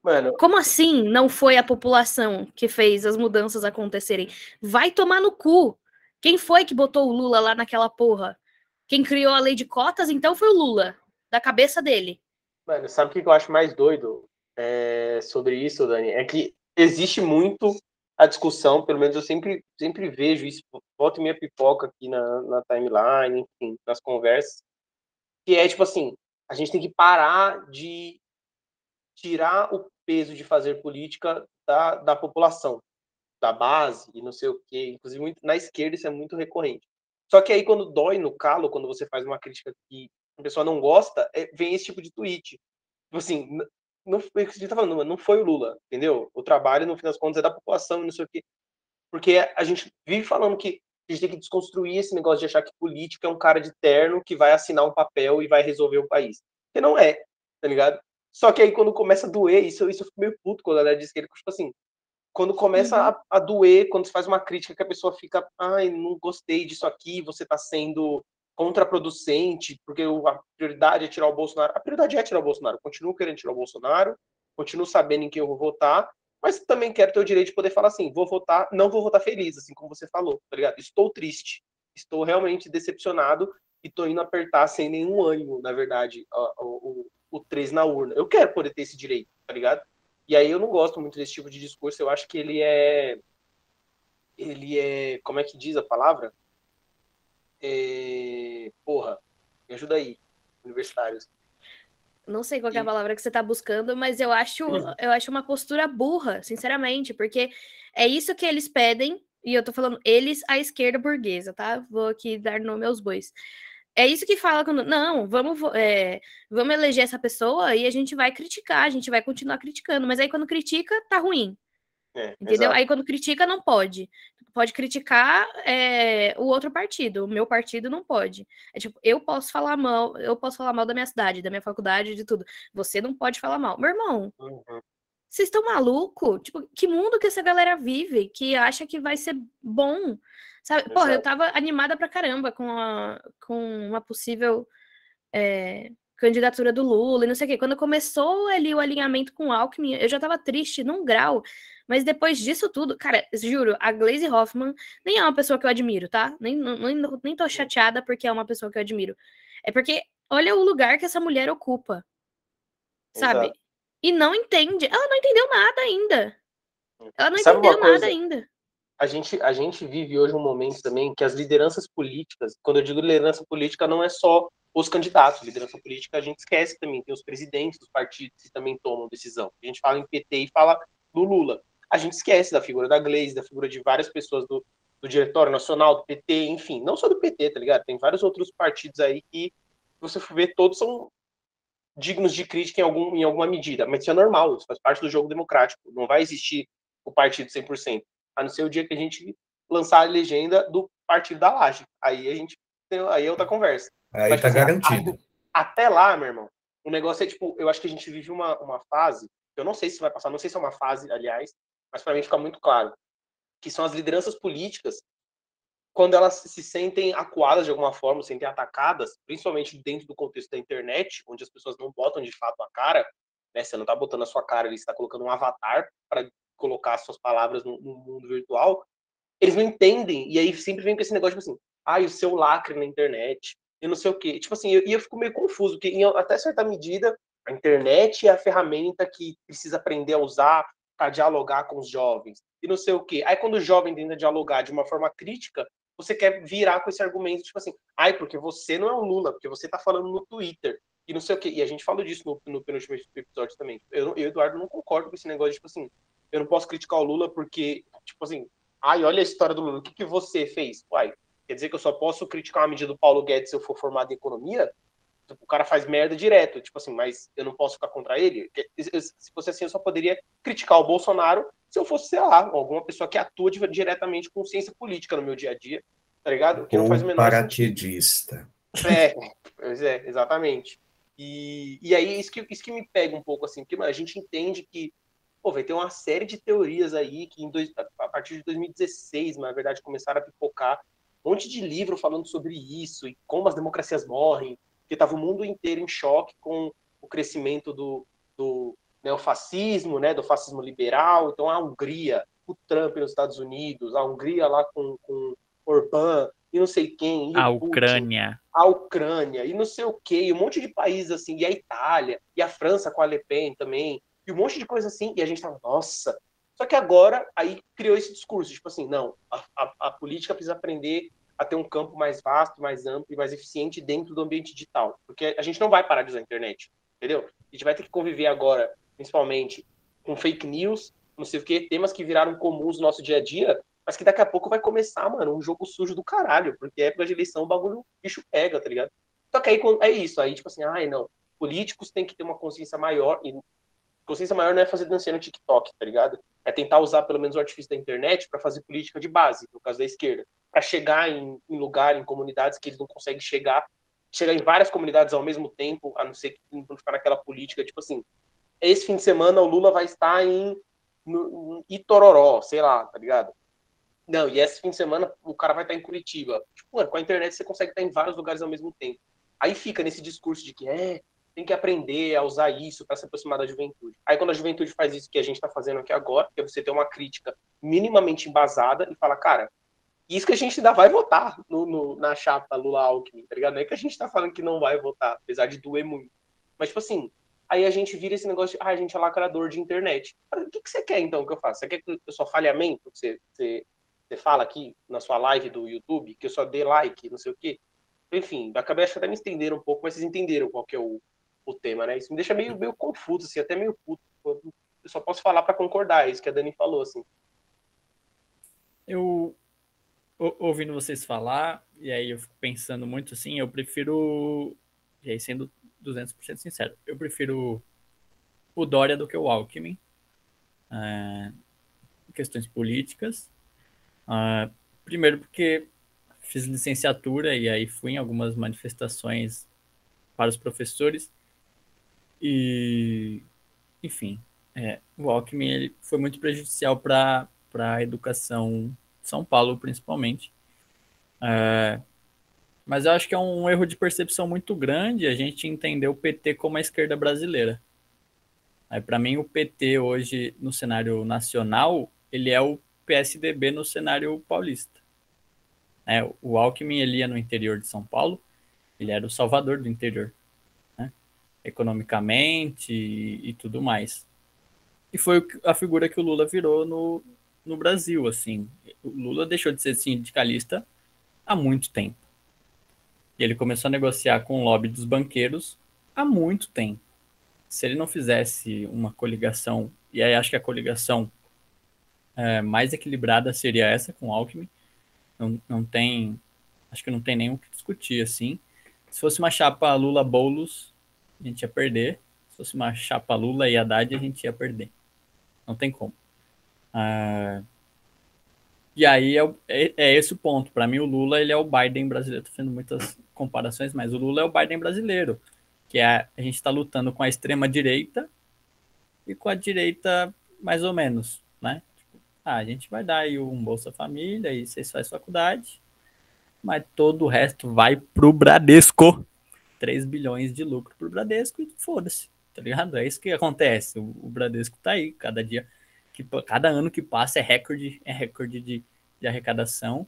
Mano. Como assim não foi a população que fez as mudanças acontecerem? Vai tomar no cu. Quem foi que botou o Lula lá naquela porra? Quem criou a lei de cotas, então, foi o Lula, da cabeça dele. Mano, sabe o que eu acho mais doido é, sobre isso, Dani? É que existe muito a discussão, pelo menos eu sempre, sempre vejo isso, volta minha pipoca aqui na, na timeline, enfim, nas conversas, que é tipo assim, a gente tem que parar de tirar o peso de fazer política da, da população, da base e não sei o quê. Inclusive, muito, na esquerda isso é muito recorrente. Só que aí, quando dói no calo, quando você faz uma crítica que a pessoa não gosta, é, vem esse tipo de tweet. Tipo assim, não, que você tá falando, não foi o Lula, entendeu? O trabalho, no fim das contas, é da população e não sei o quê. Porque a gente vive falando que a gente tem que desconstruir esse negócio de achar que política é um cara de terno que vai assinar um papel e vai resolver o país. Porque não é, tá ligado? Só que aí quando começa a doer, isso, isso eu fico meio puto quando ela diz que ele, tipo assim, quando começa uhum. a, a, doer, quando se faz uma crítica que a pessoa fica, ai, não gostei disso aqui, você tá sendo contraproducente, porque a prioridade é tirar o Bolsonaro. A prioridade é tirar o Bolsonaro. continuo querendo tirar o Bolsonaro, continuo sabendo em quem eu vou votar, mas também quero ter o direito de poder falar assim, vou votar, não vou votar feliz, assim como você falou, tá ligado? Estou triste, estou realmente decepcionado e tô indo apertar sem nenhum ânimo, na verdade, o, o, o 3 na urna. Eu quero poder ter esse direito, tá ligado? E aí eu não gosto muito desse tipo de discurso, eu acho que ele é. Ele é. Como é que diz a palavra? É, porra, me ajuda aí, universitários. Não sei qual é a palavra que você está buscando, mas eu acho, uhum. eu acho uma postura burra, sinceramente, porque é isso que eles pedem, e eu tô falando eles, a esquerda burguesa, tá? Vou aqui dar nome aos bois. É isso que fala quando. Não, vamos, é, vamos eleger essa pessoa e a gente vai criticar, a gente vai continuar criticando. Mas aí quando critica, tá ruim. É, entendeu? Exato. Aí quando critica, não pode. Pode criticar é, o outro partido. O meu partido não pode. É tipo, eu posso falar mal, eu posso falar mal da minha cidade, da minha faculdade, de tudo. Você não pode falar mal. Meu irmão, uhum. vocês estão maluco? Tipo, que mundo que essa galera vive que acha que vai ser bom? Sabe? Porra, eu tava animada pra caramba com, a, com uma possível é, candidatura do Lula e não sei o quê. Quando começou ali o alinhamento com o Alckmin, eu já tava triste num grau. Mas depois disso tudo, cara, juro, a Glaze Hoffman nem é uma pessoa que eu admiro, tá? Nem, nem, nem tô chateada porque é uma pessoa que eu admiro. É porque olha o lugar que essa mulher ocupa. Sabe? Exato. E não entende. Ela não entendeu nada ainda. Ela não Sabe entendeu nada ainda a gente, a gente vive hoje um momento também que as lideranças políticas, quando eu digo liderança política, não é só os candidatos, liderança política a gente esquece também, tem os presidentes dos partidos que também tomam decisão. A gente fala em PT e fala do Lula. A gente esquece da figura da Gleisi, da figura de várias pessoas do, do Diretório Nacional, do PT, enfim, não só do PT, tá ligado? Tem vários outros partidos aí que, você for ver, todos são dignos de crítica em, algum, em alguma medida, mas isso é normal, isso faz parte do jogo democrático, não vai existir o partido 100% a não ser o dia que a gente lançar a legenda do partido da laje. Aí a gente tem, aí é outra conversa. Aí Mas, tá assim, garantido. Até lá, meu irmão, o negócio é tipo, eu acho que a gente vive uma, uma fase, eu não sei se vai passar, não sei se é uma fase, aliás, mas para mim fica muito claro, que são as lideranças políticas quando elas se sentem acuadas de alguma forma, se sentem atacadas, principalmente dentro do contexto da internet, onde as pessoas não botam de fato a cara, né? Você não tá botando a sua cara você tá colocando um avatar para colocar suas palavras no, no, mundo virtual, eles não entendem. E aí sempre vem com esse negócio, tipo assim, ai, o seu lacre na internet, e não sei o quê. Tipo assim, e eu, eu, fico meio confuso, porque em até certa medida, a internet é a ferramenta que precisa aprender a usar para dialogar com os jovens, e não sei o quê. Aí quando o jovem tenta dialogar de uma forma crítica, você quer virar com esse argumento, tipo assim, ai, porque você não é o Lula, porque você tá falando no Twitter, e não sei o quê. E a gente falou disso no, no penúltimo episódio também. Eu, eu, Eduardo, não concordo com esse negócio, tipo assim, eu não posso criticar o Lula porque, tipo assim, ai, olha a história do Lula, o que, que você fez? Uai, quer dizer que eu só posso criticar uma medida do Paulo Guedes se eu for formado em economia? Tipo, o cara faz merda direto, tipo assim, mas eu não posso ficar contra ele? Se fosse assim, eu só poderia criticar o Bolsonaro se eu fosse, sei lá, alguma pessoa que atua diretamente com ciência política no meu dia a dia, tá ligado? Que não faz o menor paraquedista. É, pois é, exatamente. E, e aí, isso que, isso que me pega um pouco, assim, porque mano, a gente entende que pô, vai ter uma série de teorias aí que em dois, a partir de 2016, na verdade, começaram a pipocar um monte de livro falando sobre isso e como as democracias morrem, porque estava o mundo inteiro em choque com o crescimento do, do neofascismo, né, do fascismo liberal. Então, a Hungria, o Trump nos Estados Unidos, a Hungria lá com, com Orbán, e não sei quem. a Ucrânia. a Ucrânia, e não sei o quê, e um monte de países assim, e a Itália, e a França com a Le Pen também, e um monte de coisa assim, e a gente tava, nossa. Só que agora, aí criou esse discurso, tipo assim, não, a, a, a política precisa aprender a ter um campo mais vasto, mais amplo e mais eficiente dentro do ambiente digital. Porque a gente não vai parar de usar a internet, entendeu? A gente vai ter que conviver agora, principalmente, com fake news, não sei o quê, temas que viraram comuns no nosso dia a dia, mas que daqui a pouco vai começar, mano, um jogo sujo do caralho, porque época de eleição o bagulho o bicho pega, tá ligado? Só que aí é isso, aí tipo assim, ai não, políticos têm que ter uma consciência maior, e consciência maior não é fazer dancinha no TikTok, tá ligado? É tentar usar pelo menos o artifício da internet para fazer política de base, no caso da esquerda para chegar em, em lugar, em comunidades que eles não conseguem chegar, chegar em várias comunidades ao mesmo tempo, a não ser que não ficar naquela política, tipo assim, esse fim de semana o Lula vai estar em, no, em Itororó, sei lá, tá ligado? Não, e esse fim de semana o cara vai estar em Curitiba. Tipo, mano, com a internet você consegue estar em vários lugares ao mesmo tempo. Aí fica nesse discurso de que é, tem que aprender a usar isso para se aproximar da juventude. Aí quando a juventude faz isso que a gente está fazendo aqui agora, que é você ter uma crítica minimamente embasada e fala, cara, isso que a gente ainda vai votar no, no, na chapa Lula-Alckmin, tá ligado? Não é que a gente tá falando que não vai votar, apesar de doer muito. Mas, tipo assim, aí a gente vira esse negócio de, ah, a gente é lacrador de internet. O que, que você quer, então, que eu faça? Você quer que eu só falhamento? Você, você, você fala aqui na sua live do YouTube, que eu só dê like, não sei o quê? Enfim, acabei acho que até me estendendo um pouco, mas vocês entenderam qual que é o, o tema, né? Isso me deixa meio, meio confuso, assim, até meio puto. Eu só posso falar para concordar, é isso que a Dani falou, assim. Eu, ouvindo vocês falar, e aí eu fico pensando muito assim, eu prefiro, e aí sendo 200% sincero, eu prefiro o Dória do que o Alckmin, é, questões políticas. É, primeiro porque fiz licenciatura e aí fui em algumas manifestações para os professores e, enfim, é, o Alckmin ele foi muito prejudicial para a educação são Paulo, principalmente. É, mas eu acho que é um erro de percepção muito grande a gente entender o PT como a esquerda brasileira. Para mim, o PT hoje, no cenário nacional, ele é o PSDB no cenário paulista. É, o Alckmin ele ia no interior de São Paulo, ele era o salvador do interior? Economicamente e, e, tudo mais. E foi a figura que o Lula virou no, no Brasil, assim. O Lula deixou de ser sindicalista há muito tempo. E ele começou a negociar com o lobby dos banqueiros há muito tempo. Se ele não fizesse uma coligação, e aí acho que a coligação é, mais equilibrada seria essa com o Alckmin, não, não tem, acho que não tem o que discutir, assim. Se fosse uma chapa Lula-Boulos, a gente ia perder. Se fosse uma chapa Lula e Haddad, a gente ia perder. Não tem como. Uh, e aí é, é, é, esse o ponto. Para mim, o Lula ele é o Biden brasileiro. Estou fazendo muitas comparações, mas o Lula é o Biden brasileiro, que é a gente está lutando com a extrema direita e com a direita mais ou menos, né? Tipo, ah, a gente vai dar aí um Bolsa Família e vocês fazem faculdade, mas todo o resto vai pro Bradesco. 3 bilhões de lucro pro Bradesco e foda-se, tá ligado? É isso que acontece. O, o Bradesco tá aí, cada dia que cada ano que passa é recorde, é recorde de, de arrecadação.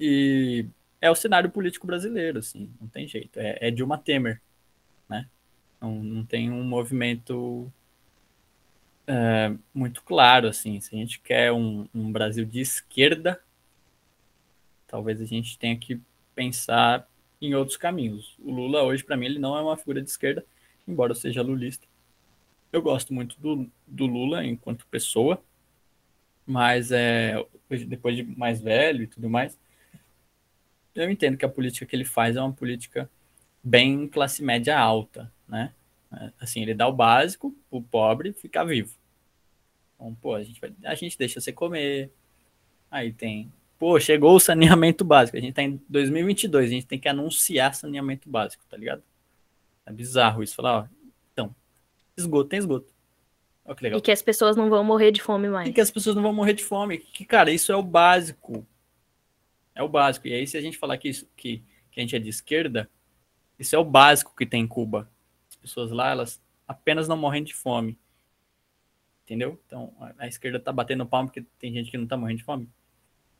E é o cenário político brasileiro, assim, não tem jeito. É, é Dilma Temer, né? Não, não tem um movimento é, muito claro, assim. Se a gente quer um, um Brasil de esquerda, talvez a gente tenha que pensar em outros caminhos. O Lula hoje, para mim, ele não é uma figura de esquerda, embora eu seja lulista. Eu gosto muito do, do Lula enquanto pessoa, mas é, depois de mais velho e tudo mais, eu entendo que a política que ele faz é uma política bem classe média alta, né? Assim, ele dá o básico o pobre ficar vivo. Então, pô, a gente, vai, a gente deixa você comer. Aí tem, pô, chegou o saneamento básico. A gente tá em 2022, a gente tem que anunciar saneamento básico, tá ligado? É bizarro isso. Falar, ó, então, esgoto, tem esgoto. Ó, que legal. E que as pessoas não vão morrer de fome mais. E que as pessoas não vão morrer de fome. Que, cara, isso é o básico. É o básico. E aí, se a gente falar que, isso, que, que a gente é de esquerda, isso é o básico que tem em Cuba. As pessoas lá, elas apenas não morrem de fome. Entendeu? Então, a, esquerda tá batendo palmo porque tem gente que não tá morrendo de fome.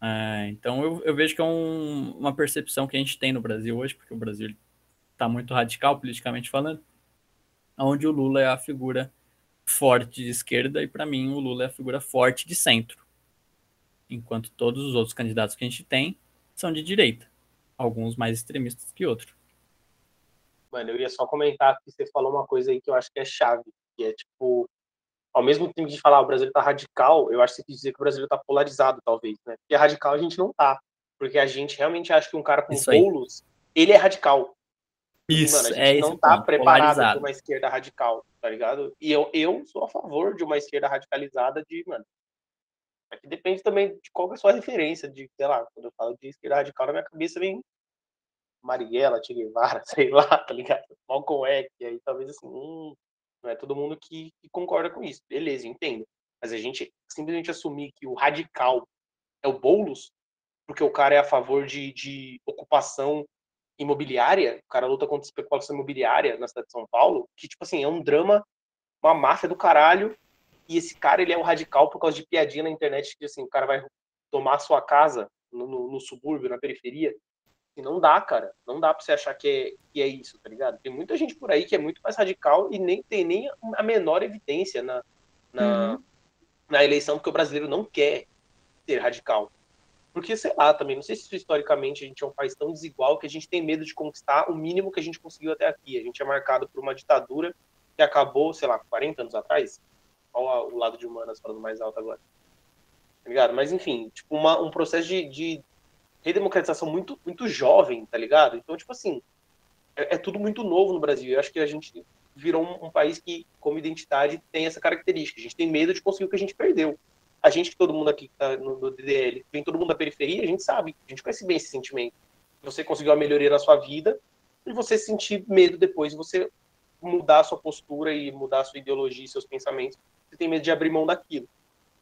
É, então, eu, eu vejo que é um, uma percepção que a gente tem no Brasil hoje, porque o Brasil está muito radical politicamente falando, onde o Lula é a figura forte de esquerda e, para mim, o Lula é a figura forte de centro. Enquanto todos os outros candidatos que a gente tem são de direita, alguns mais extremistas que outros. Mano, eu ia só comentar que você falou uma coisa aí que eu acho que é chave, que é tipo, ao mesmo tempo de falar o Brasil tá radical, eu acho que você quis dizer que o Brasil tá polarizado, talvez, né? Porque radical a gente não tá, porque a gente realmente acha que um cara com bolos, ele é radical. Isso, Mano, a gente é não tá preparado para uma esquerda radical, tá ligado? E eu, eu sou a favor de uma esquerda radicalizada de, mano, Aqui depende também de qual é a sua referência, de, sei lá, quando eu falo de esquerda radical, na minha cabeça vem Marighella, Che Guevara, sei lá, tá ligado? Malcolm X, aí talvez assim, hum, não é todo mundo que, que, concorda com isso. Beleza, entendo. Mas a gente simplesmente assumir que o radical é o Boulos, porque o cara é a favor de, de ocupação imobiliária, o cara luta contra especulação imobiliária na cidade de São Paulo, que, tipo assim, é um drama, uma máfia do caralho, e esse cara, ele é um radical por causa de piadinha na internet, que assim, o cara vai tomar a sua casa no, no, no subúrbio, na periferia. E não dá, cara. Não dá pra você achar que é, que é isso, tá ligado? Tem muita gente por aí que é muito mais radical e nem tem nem a menor evidência na, na, uhum. na eleição, porque o brasileiro não quer ser radical. Porque, sei lá, também, não sei se historicamente a gente é um país tão desigual que a gente tem medo de conquistar o mínimo que a gente conseguiu até aqui. A gente é marcado por uma ditadura que acabou, sei lá, 40 anos atrás, qual o lado de humanas falando mais alto agora? Tá ligado? Mas enfim, tipo, uma, um processo de, de redemocratização muito, muito jovem, tá ligado? Então, tipo assim, é, é tudo muito novo no Brasil. Eu acho que a gente virou um, um, país que, como identidade, tem essa característica. A gente tem medo de conseguir o que a gente perdeu. A gente, que todo mundo aqui que tá no, no DDL, vem todo mundo da periferia, a gente sabe, a gente conhece bem esse sentimento. Você conseguiu a melhoria na sua vida e você sentir medo depois, você mudar a sua postura e mudar a sua ideologia e seus pensamentos você tem medo de abrir mão daquilo.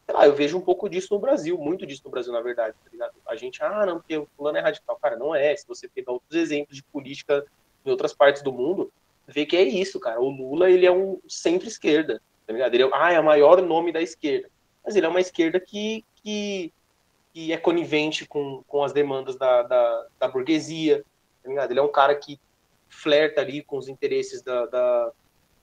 Sei lá, eu vejo um pouco disso no Brasil, muito disso no Brasil, na verdade, tá? A gente, ah, não, porque o fulano é radical. Cara, não é. Se você pegar outros exemplos de política em outras partes do mundo, vê que é isso, cara. O Lula, ele é um centro-esquerda, tá ligado? Ele é, ah, é o maior nome da esquerda. Mas ele é uma esquerda que, que, que é conivente com, com as demandas da, da, da burguesia, tá ligado? Ele é um cara que flerta ali com os interesses da, da,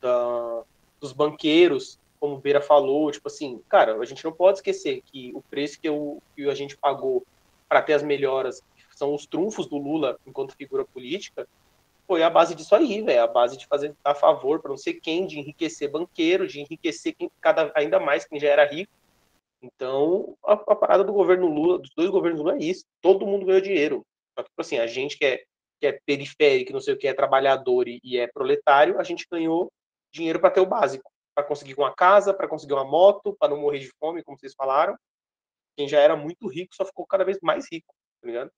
da dos banqueiros, como o Beira falou, tipo assim, cara, a gente não pode esquecer que o preço que, eu, que a gente pagou para ter as melhoras, que são os trunfos do Lula enquanto figura política, foi a base disso aí, velho, a base de fazer a favor para não sei quem, de enriquecer banqueiro, de enriquecer quem, cada, ainda mais quem já era rico. Então, a, a, parada do governo Lula, dos dois governos Lula é isso, todo mundo ganhou dinheiro. Só que, tipo assim, a gente que é, que é periférico, não sei o que, é trabalhador e, e é proletário, a gente ganhou dinheiro para ter o básico para conseguir uma casa, para conseguir uma moto, para não morrer de fome, como vocês falaram. Quem já era muito rico só ficou cada vez mais rico, tá ligado?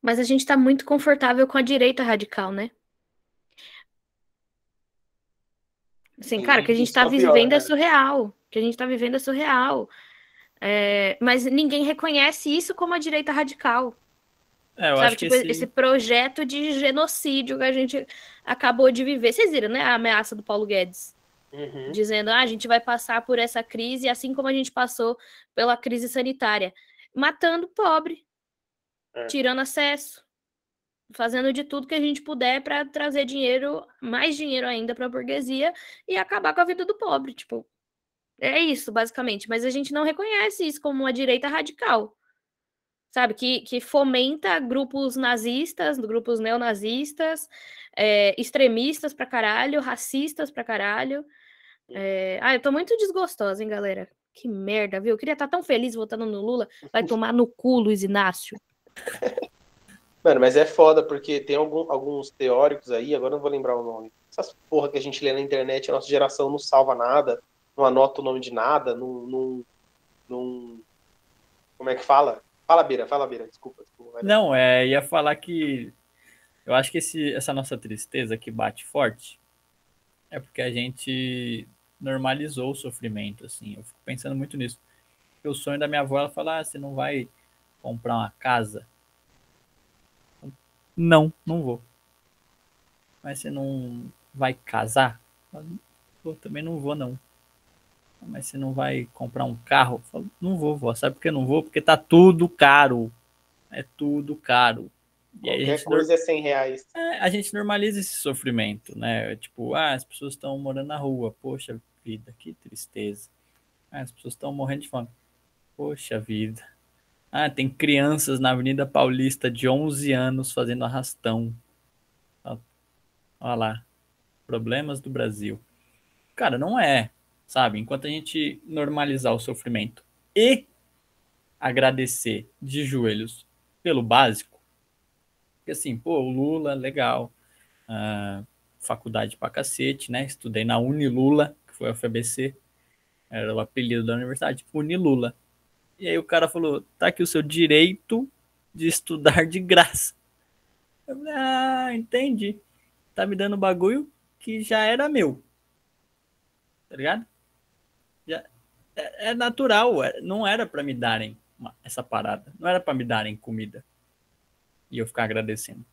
Mas a gente está muito confortável com a direita radical, né? Assim, cara, que a gente está vivendo é né? é surreal. Que a gente está vivendo é surreal. É, mas ninguém reconhece isso como a direita radical. É, eu Sabe, acho tipo, que esse... esse... projeto de genocídio que a gente acabou de viver. Vocês viram, né? A ameaça do Paulo Guedes. Uhum. Dizendo, ah, a gente vai passar por essa crise, assim como a gente passou pela crise sanitária, matando pobre, é. tirando acesso, fazendo de tudo que a gente puder para trazer dinheiro, mais dinheiro ainda para a burguesia e acabar com a vida do pobre. Tipo, é isso, basicamente. Mas a gente não reconhece isso como uma direita radical. Sabe? Que, que fomenta grupos nazistas, grupos neonazistas, é, extremistas pra caralho, racistas pra caralho. É... Ah, eu tô muito desgostosa, hein, galera? Que merda, viu? Eu queria estar tão feliz votando no Lula. Vai tomar no cu, Luiz Inácio. Mano, mas é foda, porque tem algum, alguns teóricos aí, agora não vou lembrar o nome. Essas porra que a gente lê na internet, a nossa geração não salva nada, não anota o nome de nada, não. não, não como é que fala? Fala, Beira, fala, Beira, desculpa. desculpa não, é, ia falar que eu acho que esse, essa nossa tristeza que bate forte é porque a gente normalizou o sofrimento, assim. Eu fico pensando muito nisso. Porque o sonho da minha avó, ela fala, ah, você não vai comprar uma casa? Não, não vou. Mas você não vai casar? Eu também não vou, não. Mas você não vai comprar um carro? Eu falo, não vou, vó. Sabe por que não vou? Porque tá tudo caro. É tudo caro. E Qualquer a gente coisa é 100 reais. É, a gente normaliza esse sofrimento, né? Tipo, ah, as pessoas estão morando na rua. Poxa vida, que tristeza. Ah, as pessoas estão morrendo de fome. Poxa vida. Ah, tem crianças na Avenida Paulista de 11 anos fazendo arrastão. Olha lá. Problemas do Brasil. Cara, não é, sabe? Enquanto a gente normalizar o sofrimento e agradecer de joelhos pelo básico, porque assim, pô, o Lula, legal. Uh, faculdade pra cacete, né? Estudei na Unilula, que foi a UFABC. Era o apelido da universidade, Unilula. E aí o cara falou: tá aqui o seu direito de estudar de graça. Eu falei, ah, entendi. Tá me dando bagulho que já era meu. Tá ligado? É, é natural, é, não era para me darem essa parada. Não era para me darem comida e eu ficar agradecendo.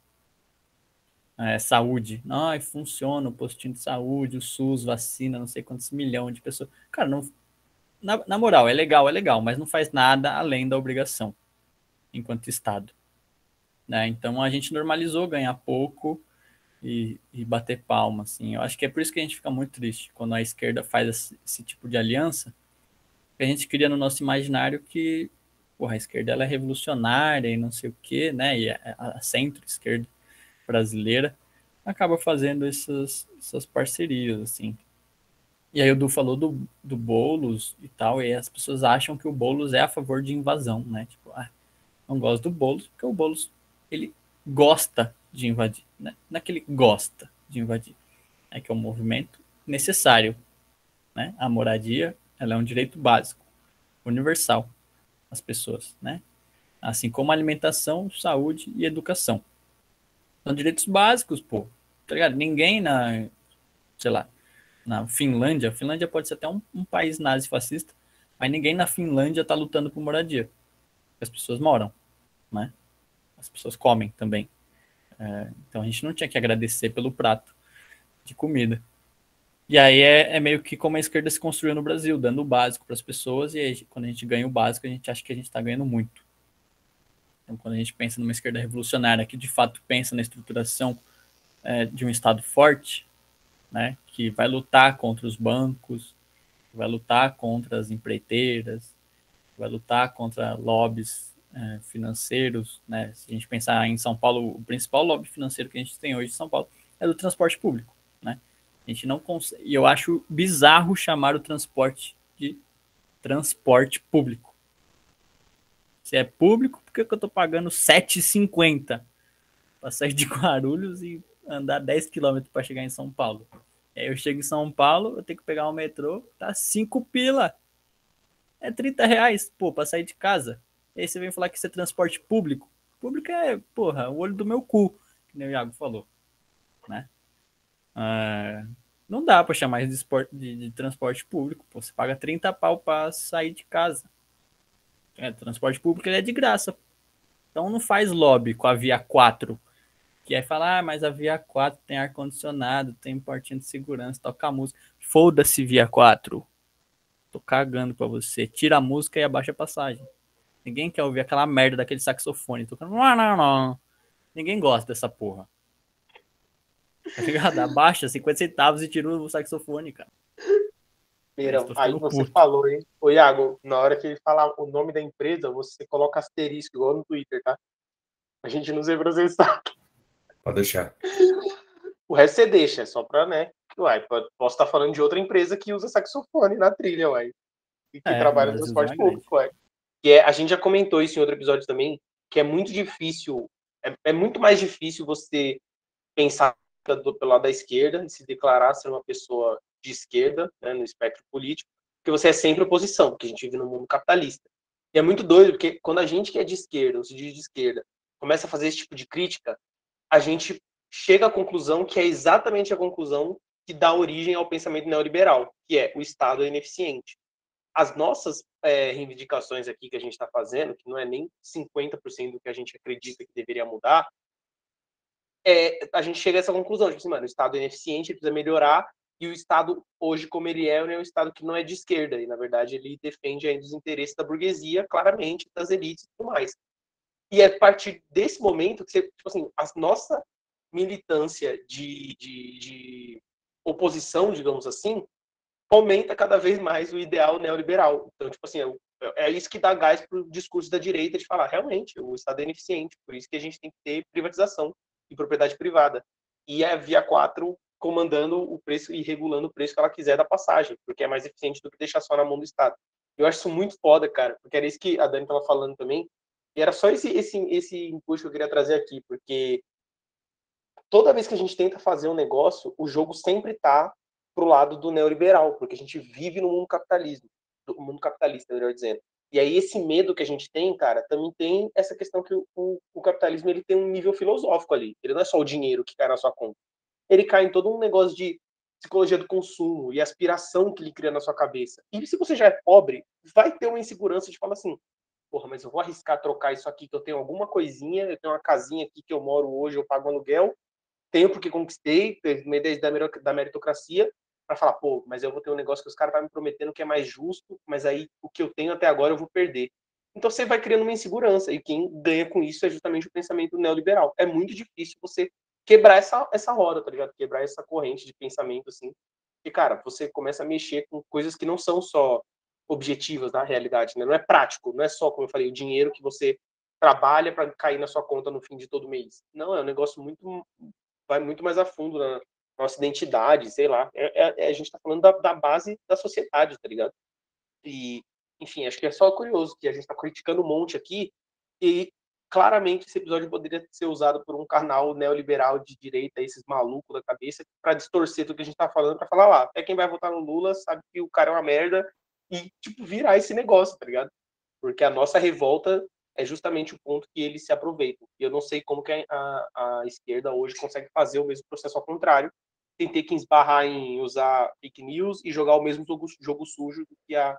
É, saúde. Ai, funciona o postinho de saúde, o SUS, vacina, não sei quantos milhões de pessoas. Cara, não, na, na moral, é legal, é legal, mas não faz nada além da obrigação, enquanto Estado. Né? Então a gente normalizou ganhar pouco e, e, bater palma. Assim. Eu acho que é por isso que a gente fica muito triste quando a esquerda faz esse, esse tipo de aliança. Que a gente cria no nosso imaginário que porra, a esquerda ela é revolucionária e não sei o quê, né? E a, a centro-esquerda brasileira acaba fazendo essas, essas parcerias, assim. E aí o Du falou do, do Boulos e tal, e as pessoas acham que o Boulos é a favor de invasão, né? Tipo, ah, não gosto do Boulos, porque o Boulos, ele gosta de invadir, né? Não é que ele gosta de invadir, é que é um movimento necessário, né? A moradia, ela é um direito básico, universal as pessoas, né? Assim como alimentação, saúde e educação. São direitos básicos, pô. Tá ligado? Ninguém na, sei lá, na Finlândia, a Finlândia pode ser até um, um país nazi-fascista, mas ninguém na Finlândia tá lutando por moradia. As pessoas moram, né? As pessoas comem também. É, então a gente não tinha que agradecer pelo prato de comida. E aí é, é, meio que como a esquerda se construiu no Brasil, dando o básico para as pessoas, e aí, quando a gente ganha o básico, a gente acha que a gente está ganhando muito. Então, quando a gente pensa numa esquerda revolucionária que de fato pensa na estruturação é, de um Estado forte, né, que vai lutar contra os bancos, vai lutar contra as empreiteiras, vai lutar contra lobbies é, financeiros. Né? Se a gente pensar em São Paulo, o principal lobby financeiro que a gente tem hoje em São Paulo é do transporte público. A gente não consegue. E eu acho bizarro chamar o transporte de transporte público. Se é público, por que, eu tô pagando 7,50 para sair de Guarulhos e andar 10 quilômetros para chegar em São Paulo? Aí eu chego em São Paulo, eu tenho que pegar um metrô, tá 5 pila. É 30 reais, pô, para sair de casa. E aí você vem falar que isso é transporte público. Público é, porra, o olho do meu cu, que nem o Iago falou, né? Ah, não dá para chamar de, esporte, de, de, transporte público. Pô, você paga 30 pau para sair de casa. É, transporte público é de graça. Então não faz lobby com a Via 4 Que é falar, ah, mas a Via 4 tem ar-condicionado, tem portinha de segurança, toca música. Foda-se, Via 4. Tô cagando pra você. Tira a música e abaixa a passagem. Ninguém quer ouvir aquela merda daquele saxofone tocando. Não. Ninguém gosta dessa porra. Tá ligado? Abaixa 50 centavos e tira o saxofone, cara. Mirão, aí você puto. falou, hein? Ô, Iago, na hora que ele falar o nome da empresa, você coloca asterisco, igual no Twitter, tá? A gente não usa processar. Pode deixar. O resto você deixa, só pra, né? Uai, posso estar falando de outra empresa que usa saxofone na trilha, uai. E que é, trabalha no transporte público, uai. E é, a gente já comentou isso em outro episódio também, que é muito difícil, é, é muito mais difícil você pensar do, pelo lado da esquerda e se declarar ser uma pessoa de esquerda, né, no espectro político, porque você é sempre oposição, porque a gente vive num mundo capitalista. E é muito doido, porque quando a gente que é de esquerda, ou se diz de esquerda, começa a fazer esse tipo de crítica, a gente chega à conclusão que é exatamente a conclusão que dá origem ao pensamento neoliberal, que é o Estado é ineficiente. As nossas é, reivindicações aqui que a gente está fazendo, que não é nem 50% do que a gente acredita que deveria mudar, é, a gente chega a essa conclusão, tipo assim, mano, o Estado é ineficiente, ele precisa melhorar, e o Estado, hoje, como ele é, é um Estado que não é de esquerda, e, na verdade, ele defende ainda os interesses da burguesia, claramente, das elites e tudo mais. E é a partir desse momento que você, tipo assim, a nossa militância de, de, de oposição, digamos assim, aumenta cada vez mais o ideal neoliberal. Então, tipo assim, é, é isso que dá gás para o discurso da direita de falar, realmente, o Estado é ineficiente, por isso que a gente tem que ter privatização e propriedade privada. E a Via 4 comandando o preço e regulando o preço que ela quiser da passagem, porque é mais eficiente do que deixar só na mão do Estado. Eu acho isso muito foda, cara, porque era isso que a Dani estava falando também, e era só esse, esse, esse impulso que eu queria trazer aqui, porque toda vez que a gente tenta fazer um negócio, o jogo sempre está pro lado do neoliberal, porque a gente vive no mundo capitalismo, do mundo capitalista, melhor dizendo. E aí esse medo que a gente tem, cara, também tem essa questão que o, o, o capitalismo ele tem um nível filosófico ali. Ele não é só o dinheiro que cai na sua conta ele cai em todo um negócio de psicologia do consumo e aspiração que ele cria na sua cabeça. E se você já é pobre, vai ter uma insegurança de falar assim, porra, mas eu vou arriscar trocar isso aqui, que eu tenho alguma coisinha, eu tenho uma casinha aqui que eu moro hoje, eu pago aluguel, tenho porque conquistei, meio da meritocracia, para falar, pô, mas eu vou ter um negócio que os caras estão tá me prometendo que é mais justo, mas aí o que eu tenho até agora eu vou perder. Então você vai criando uma insegurança, e quem ganha com isso é justamente o pensamento neoliberal. É muito difícil você quebrar essa, essa roda, tá ligado? Quebrar essa corrente de pensamento, assim. E, cara, você começa a mexer com coisas que não são só objetivas na realidade, né? Não é prático, não é só, como eu falei, o dinheiro que você trabalha para cair na sua conta no fim de todo mês. Não, é um negócio muito. vai muito mais a fundo na nossa identidade, sei lá. É, é, é a gente tá falando da, da base da sociedade, tá ligado? E, enfim, acho que é só curioso que a gente tá criticando um monte aqui e claramente esse episódio poderia ser usado por um canal neoliberal de direita, esses malucos da cabeça, para distorcer tudo que a gente tá falando, para falar lá, é quem vai votar no Lula sabe que o cara é uma merda e, tipo, virar esse negócio, tá ligado? Porque a nossa revolta é justamente o ponto que eles se aproveitam. E eu não sei como que a, a esquerda hoje consegue fazer o mesmo processo ao contrário, sem ter que esbarrar em usar fake news e jogar o mesmo jogo, jogo sujo que a,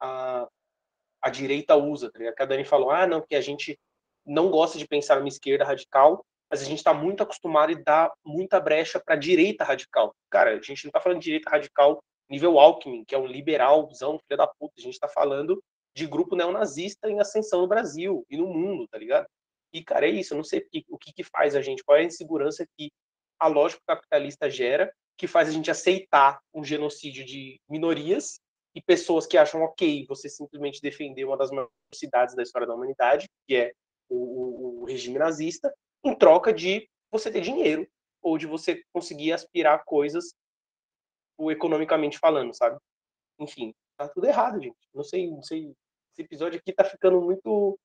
a, a direita usa, tá? Que a Dani falou, ah, não, que a gente não gosta de pensar numa esquerda radical, mas a gente está muito acostumado e dá muita brecha para a direita radical. Cara, a gente não está falando de direita radical nível Alckmin, que é um liberalzão, filho da puta. A gente está falando de grupo neonazista em ascensão no Brasil e no mundo, tá ligado? E, cara, é isso. Eu não sei o que, que faz a gente, qual é a insegurança que a lógica capitalista gera, que faz a gente aceitar um genocídio de minorias e pessoas que acham ok você simplesmente defender uma das maiores cidades da história da humanidade, que é o, o, regime nazista, em troca de você ter dinheiro ou de você conseguir aspirar coisas economicamente falando, sabe? Enfim, tá tudo errado, gente. Não sei, não sei. Esse episódio aqui tá ficando muito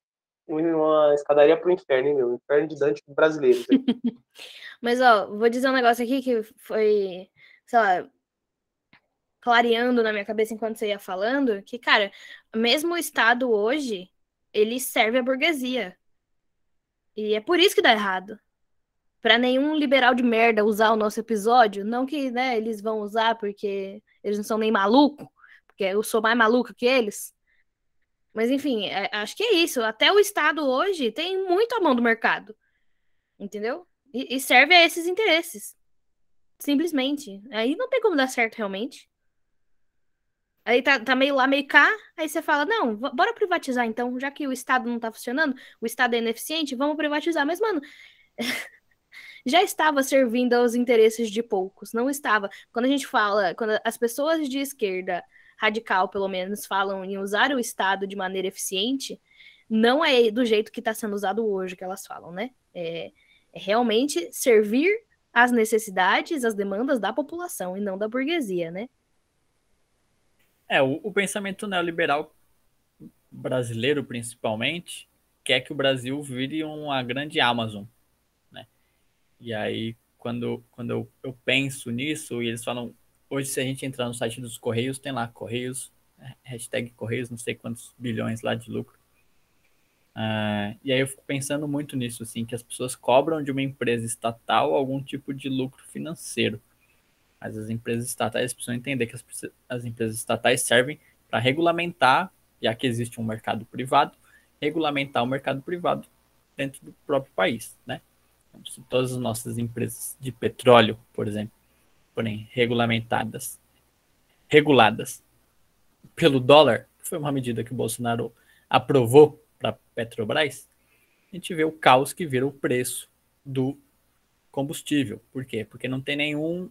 uma escadaria pro inferno, hein, meu? Inferno de Dante brasileiro. Mas, ó, vou dizer um negócio aqui que foi, sei lá, clareando na minha cabeça enquanto você ia falando, que, cara, mesmo o Estado hoje, ele serve a burguesia. E é por isso que dá errado. Para nenhum liberal de merda usar o nosso episódio, não que né, eles vão usar porque eles não são nem maluco, porque eu sou mais maluca que eles. Mas enfim, é, acho que é isso. Até o Estado hoje tem muito a mão do mercado. Entendeu? E, e serve a esses interesses. Simplesmente. Aí não tem como dar certo realmente. Aí tá, tá meio lá, meio cá, aí você fala, não, bora privatizar então, já que o Estado não tá funcionando, o Estado é ineficiente, vamos privatizar. Mas, mano, já estava servindo aos interesses de poucos, não estava. Quando a gente fala, quando as pessoas de esquerda radical, pelo menos, falam em usar o Estado de maneira eficiente, não é do jeito que está sendo usado hoje que elas falam, né? É, é realmente servir às necessidades, às demandas da população e não da burguesia, né? É, o, o pensamento neoliberal brasileiro, principalmente, quer que o Brasil vire uma grande Amazon, né? E aí, quando, quando eu, eu penso nisso, e eles falam, hoje se a gente entrar no site dos Correios, tem lá Correios, hashtag Correios, não sei quantos bilhões lá de lucro. Uh, e aí eu fico pensando muito nisso, assim, que as pessoas cobram de uma empresa estatal algum tipo de lucro financeiro. Mas as empresas estatais precisam entender que as, as empresas estatais servem para regulamentar, já que existe um mercado privado, regulamentar o mercado privado dentro do próprio país, né? Então, se todas as nossas empresas de petróleo, por exemplo, forem regulamentadas, reguladas pelo dólar, foi uma medida que o Bolsonaro aprovou para Petrobras, a gente vê o caos que vira o preço do combustível. Por quê? Porque não tem nenhum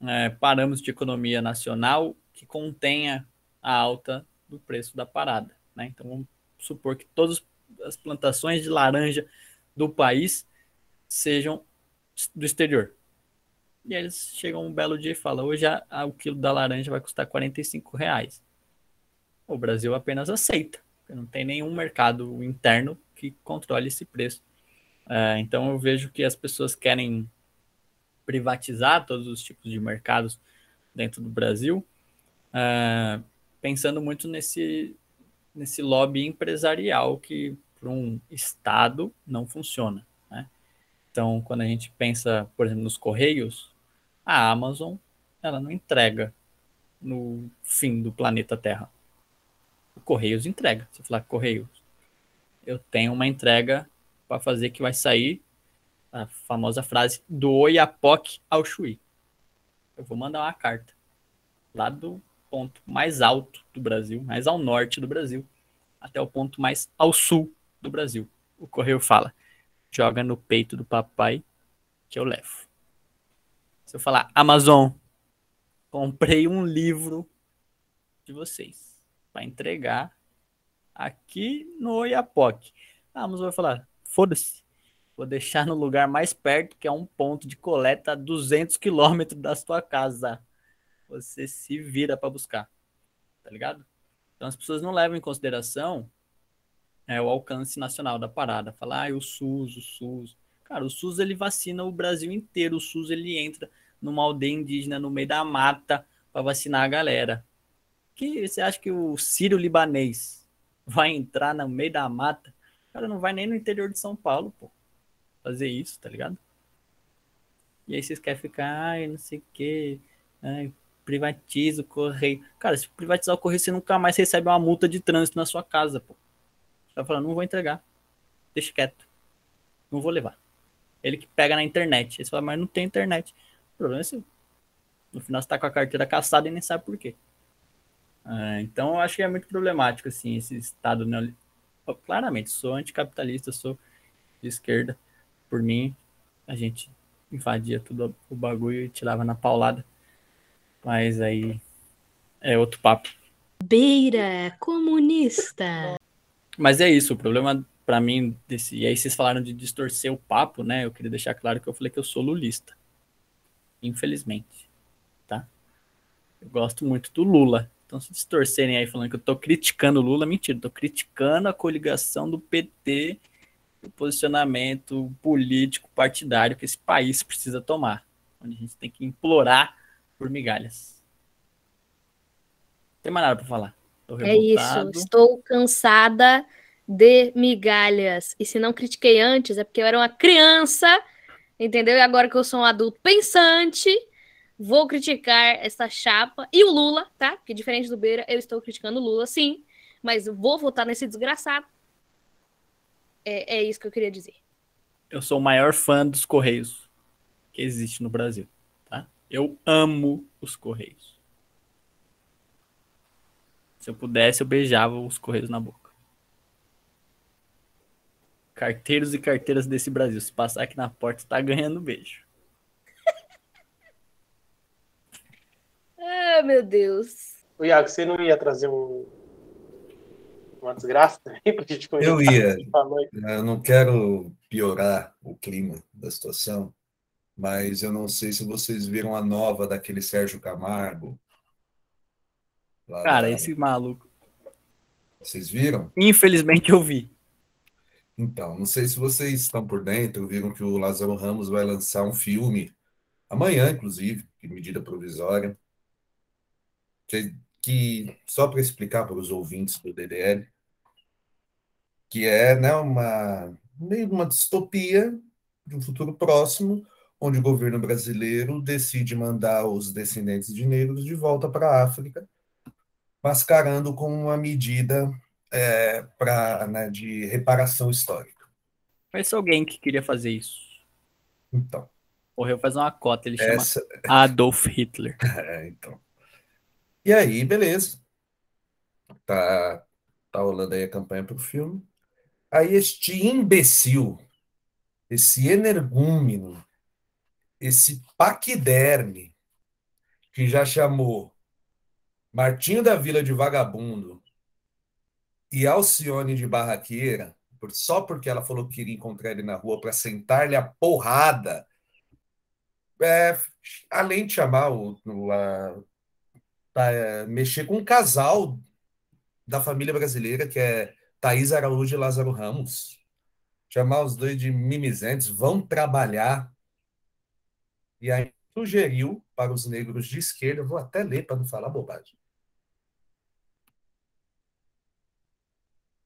é, parâmetros de economia nacional que contenha a alta do preço da parada. Né? Então, vamos supor que todas as plantações de laranja do país sejam do exterior. E eles chegam um belo dia e falam: hoje a, a, o quilo da laranja vai custar 45 reais. O Brasil apenas aceita, não tem nenhum mercado interno que controle esse preço. É, então eu vejo que as pessoas querem privatizar todos os tipos de mercados dentro do Brasil, uh, pensando muito nesse, nesse lobby empresarial que para um Estado não funciona. Né? Então, quando a gente pensa, por exemplo, nos Correios, a Amazon ela não entrega no fim do planeta Terra. O Correios entrega. Se falar Correios, eu tenho uma entrega para fazer que vai sair a famosa frase do Oiapoque ao Chuí. Eu vou mandar uma carta lá do ponto mais alto do Brasil, mais ao norte do Brasil, até o ponto mais ao sul do Brasil. O correio fala: joga no peito do papai que eu levo. Se eu falar Amazon, comprei um livro de vocês para entregar aqui no Oiapoque. A Amazon vai falar: foda-se, Vou deixar no lugar mais perto, que é um ponto de coleta a 200 quilômetros da sua casa. Você se vira para buscar. Tá ligado? Então as pessoas não levam em consideração é, o alcance nacional da parada. Falar, ah, o SUS, o SUS. Cara, o SUS ele vacina o Brasil inteiro. O SUS ele entra numa aldeia indígena no meio da mata para vacinar a galera. Que você acha que o sírio libanês vai entrar no meio da mata? Cara não vai nem no interior de São Paulo, pô fazer isso, tá ligado? E aí vocês querem ficar, ai, não sei o quê, ai, privatiza o correio. Cara, se privatizar o correio, você nunca mais recebe uma multa de trânsito na sua casa, pô. Você vai falar, não vou entregar. Deixa quieto. Não vou levar. Ele que pega na internet. Você fala, mas não tem internet. O problema é seu. No final você tá com a carteira caçada e nem sabe por quê. Ah, então eu acho que é muito problemático, assim, esse estado neoliberal. Claramente, sou anticapitalista, sou de esquerda por mim, a gente invadia tudo o bagulho e tirava na paulada. Mas aí é outro papo. Beira comunista. Mas é isso, o problema para mim desse, e aí vocês falaram de distorcer o papo, né? Eu queria deixar claro que eu falei que eu sou lulista. Infelizmente, tá? Eu gosto muito do Lula. Então se distorcerem aí falando que eu tô criticando o Lula, mentira, tô criticando a coligação do PT o posicionamento político partidário que esse país precisa tomar, onde a gente tem que implorar por migalhas. Não tem mais nada para falar. É isso, estou cansada de migalhas. E se não critiquei antes, é porque eu era uma criança, entendeu? E agora que eu sou um adulto pensante, vou criticar essa chapa e o Lula, tá? Porque diferente do Beira, eu estou criticando o Lula, sim, mas vou votar nesse desgraçado é, é isso que eu queria dizer. eu sou o maior fã dos Correios que existe no Brasil, tá? Eu amo os Correios. Se eu pudesse, eu beijava os Correios na boca. Carteiros e carteiras desse Brasil. Se passar aqui na porta, tá ganhando beijo. ah, meu Deus. O Iago, você não ia trazer um, uma desgraça também pra gente conhecer? Eu ia. Eu não quero piorar o clima da situação, mas eu não sei se vocês viram a nova daquele Sérgio Camargo. Cara, da... esse maluco. Vocês viram? Infelizmente eu vi. Então, não sei se vocês estão por dentro, viram que o Lázaro Ramos vai lançar um filme, amanhã, inclusive, de medida provisória, que, que só para explicar para os ouvintes do DDL, que é né, uma meio uma distopia de um futuro próximo, onde o governo brasileiro decide mandar os descendentes de negros de volta para a África, mascarando com uma medida é, pra, né, de reparação histórica. Conheço alguém que queria fazer isso. Então. Morreu fazer uma cota, ele Essa... chama Adolf Hitler. É, então. E aí, beleza. Tá, tá rolando aí a campanha pro filme. Aí este imbecil, esse energúmeno, esse paquiderme, que já chamou Martinho da Vila de vagabundo, e Alcione de Barraqueira, só porque ela falou que queria encontrar ele na rua para sentar-lhe a porrada, é, além de chamar o, o a, é, mexer com um casal da família brasileira, que é Thaís Araújo e Lázaro Ramos. Chamar os dois de mimizentes, vão trabalhar. E aí sugeriu para os negros de esquerda, vou até ler para não falar bobagem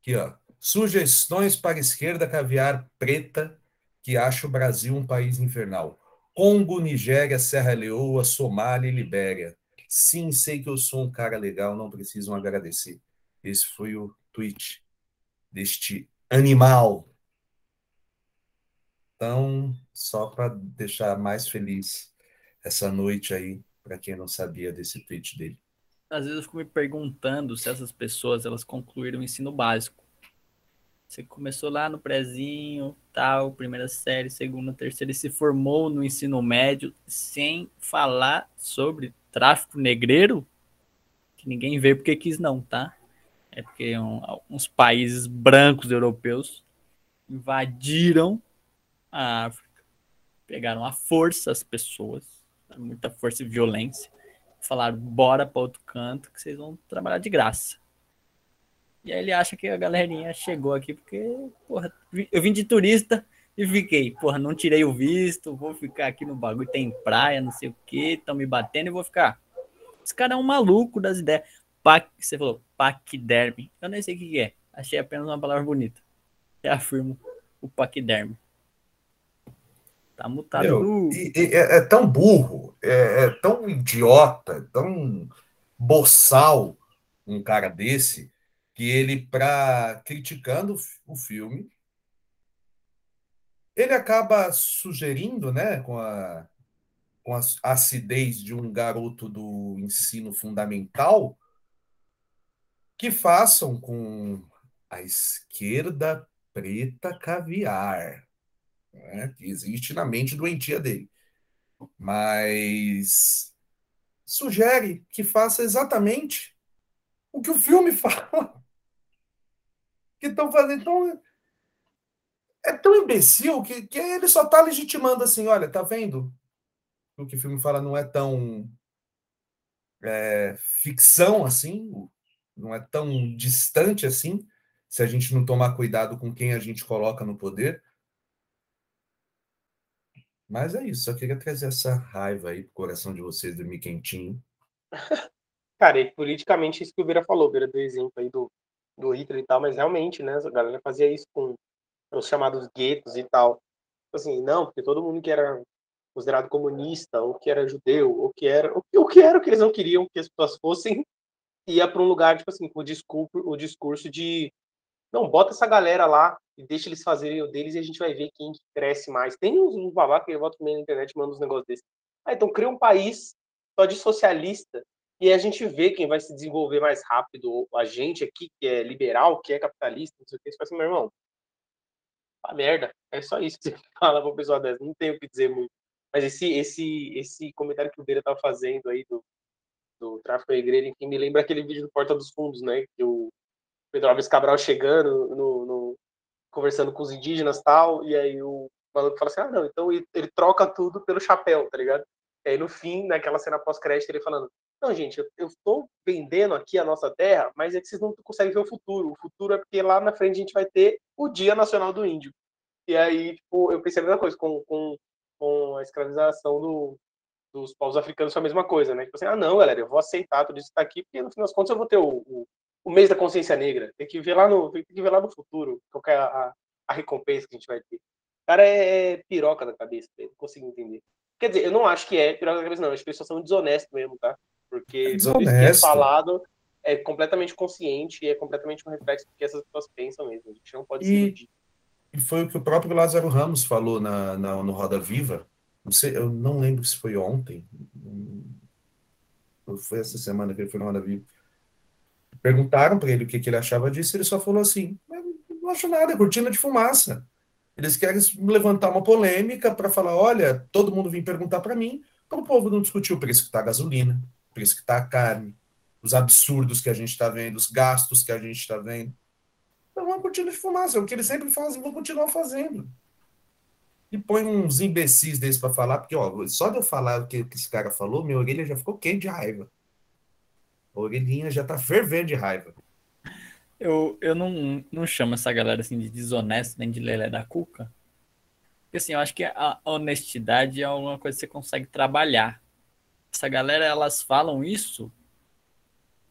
Aqui, ó. Sugestões para a esquerda caviar preta que acha o Brasil um país infernal. Congo, Nigéria, Serra Leoa, Somália e Libéria. Sim, sei que eu sou um cara legal, não precisam agradecer. Esse foi o tweet deste animal. Então, só para deixar mais feliz essa noite aí, para quem não sabia desse tweet dele às vezes eu fico me perguntando se essas pessoas elas concluíram o ensino básico. Você começou lá no prezinho, tal, primeira série, segunda, terceira, e se formou no ensino médio sem falar sobre tráfico negreiro, que ninguém vê porque quis não, tá? É porque um, alguns países brancos europeus invadiram a África, pegaram à força as pessoas, muita força e violência, falaram, bora para outro canto que vocês vão trabalhar de graça. E aí ele acha que a galerinha chegou aqui porque, porra, eu vim de turista e fiquei, porra, não tirei o visto, vou ficar aqui no bagulho, tem praia, não sei o que, estão me batendo e vou ficar. Esse cara é um maluco das ideias. Pac, você falou, paquiderme. Eu nem sei o que é. Achei apenas uma palavra bonita. Reafirmo o paquiderme. Tá mutado. Meu, e, e é, é, tão burro, é, é, tão idiota, é tão boçal um cara desse, que ele, para criticando o filme, ele acaba sugerindo, né, com a, com a acidez de um garoto do ensino fundamental, que façam com a esquerda preta caviar né, que existe na mente doentia dele. Mas sugere que faça exatamente o que o filme fala. Que estão fazendo. Então, é tão imbecil que, que ele só está legitimando assim: olha, tá vendo? O que o filme fala não é tão é, ficção assim, não é tão distante assim, se a gente não tomar cuidado com quem a gente coloca no poder. Mas é isso, só queria trazer essa raiva aí pro coração de vocês, dormir quentinho. Cara, e politicamente isso que o Vira falou, Vira do exemplo aí do, do Hitler e tal, mas realmente, né, a galera fazia isso com os chamados guetos e tal. Assim, não, porque todo mundo que era considerado comunista, ou que era judeu, ou que era o que era o que eles não queriam que as pessoas fossem, ia para um lugar, tipo assim, com o discurso, o discurso de Não, bota essa galera lá e deixa eles fazerem o deles e a gente vai ver quem cresce mais. Tem uns, uns babá que volta na internet e manda uns negócios desses. Ah, então cria um país só de socialista e a gente vê quem vai se desenvolver mais rápido. A gente aqui, que é liberal, que é capitalista, não sei o que, você fala assim, meu irmão, a merda. É só isso que você fala para uma pessoa dessa. Não tem o que dizer muito. Mas esse, esse, esse comentário que o Beira estava fazendo aí do, do tráfico da igreja, enfim, me lembra aquele vídeo do Porta dos Fundos, né? Que o Pedro Alves Cabral chegando, no, no conversando com os indígenas tal, e aí o maluco fala assim, ah, não, então ele, ele troca tudo pelo chapéu, tá ligado? E aí no fim, naquela cena pós-crédito, ele falando, não, gente, eu, eu estou vendendo aqui a nossa terra, mas é que vocês não conseguem ver o futuro. O futuro é porque lá na frente a gente vai ter o Dia Nacional do Índio. E aí, tipo, eu pensei a mesma coisa com, com, com a escravização do, dos povos africanos foi a mesma coisa, né? Tipo assim, ah, não, galera, eu vou aceitar tudo isso que tá aqui, porque no fim das contas eu vou ter o, o, o, mês da consciência negra. Tem que ver lá no, tem que ver lá no futuro qual é a, a recompensa que a gente vai ter. O cara é, é piroca da cabeça, não consigo entender. Quer dizer, eu não acho que é piroca da cabeça, não. Que eles são desonestos mesmo, tá? Porque é isso que é falado é completamente consciente e é completamente um reflexo do que essas pessoas pensam mesmo. A gente não pode e, se iludir. E foi o que o próprio Lázaro Ramos falou na, na, no Roda Viva, não sei, eu não lembro se foi ontem. Foi essa semana que ele foi no Roda Viva. Perguntaram para ele o que, que, ele achava disso, ele só falou assim: não acho nada, é cortina de fumaça. Eles querem levantar uma polêmica para falar: olha, todo mundo vem perguntar para mim, para o povo não discutir o preço que está a gasolina, o preço que está a carne, os absurdos que a gente está vendo, os gastos que a gente está vendo. É uma cortina de fumaça, é o que eles sempre fazem, vão continuar fazendo e põe uns imbecis desses para falar, porque ó, só de eu falar o que, que esse cara falou, minha orelha já ficou quente de raiva. Orelhinha já tá fervendo de raiva. Eu, eu não, não chamo essa galera assim de desonesto nem de lelé da cuca. Porque assim, eu acho que a honestidade é uma coisa que você consegue trabalhar. Essa galera, elas falam isso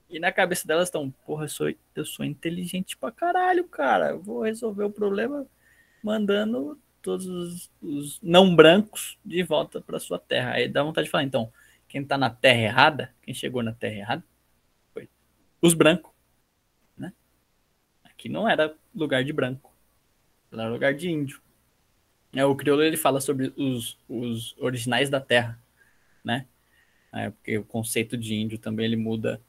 e na cabeça delas estão, porra, eu sou, eu sou inteligente pra caralho, cara. Eu vou resolver o problema mandando todos os, os não brancos de volta para sua terra. Aí dá vontade de falar, então, quem está na terra errada, quem chegou na terra errada, os brancos, né? Aqui não era lugar de branco, era lugar de índio. É, o crioulo ele fala sobre os, os originais da terra, né? É, porque o conceito de índio também ele muda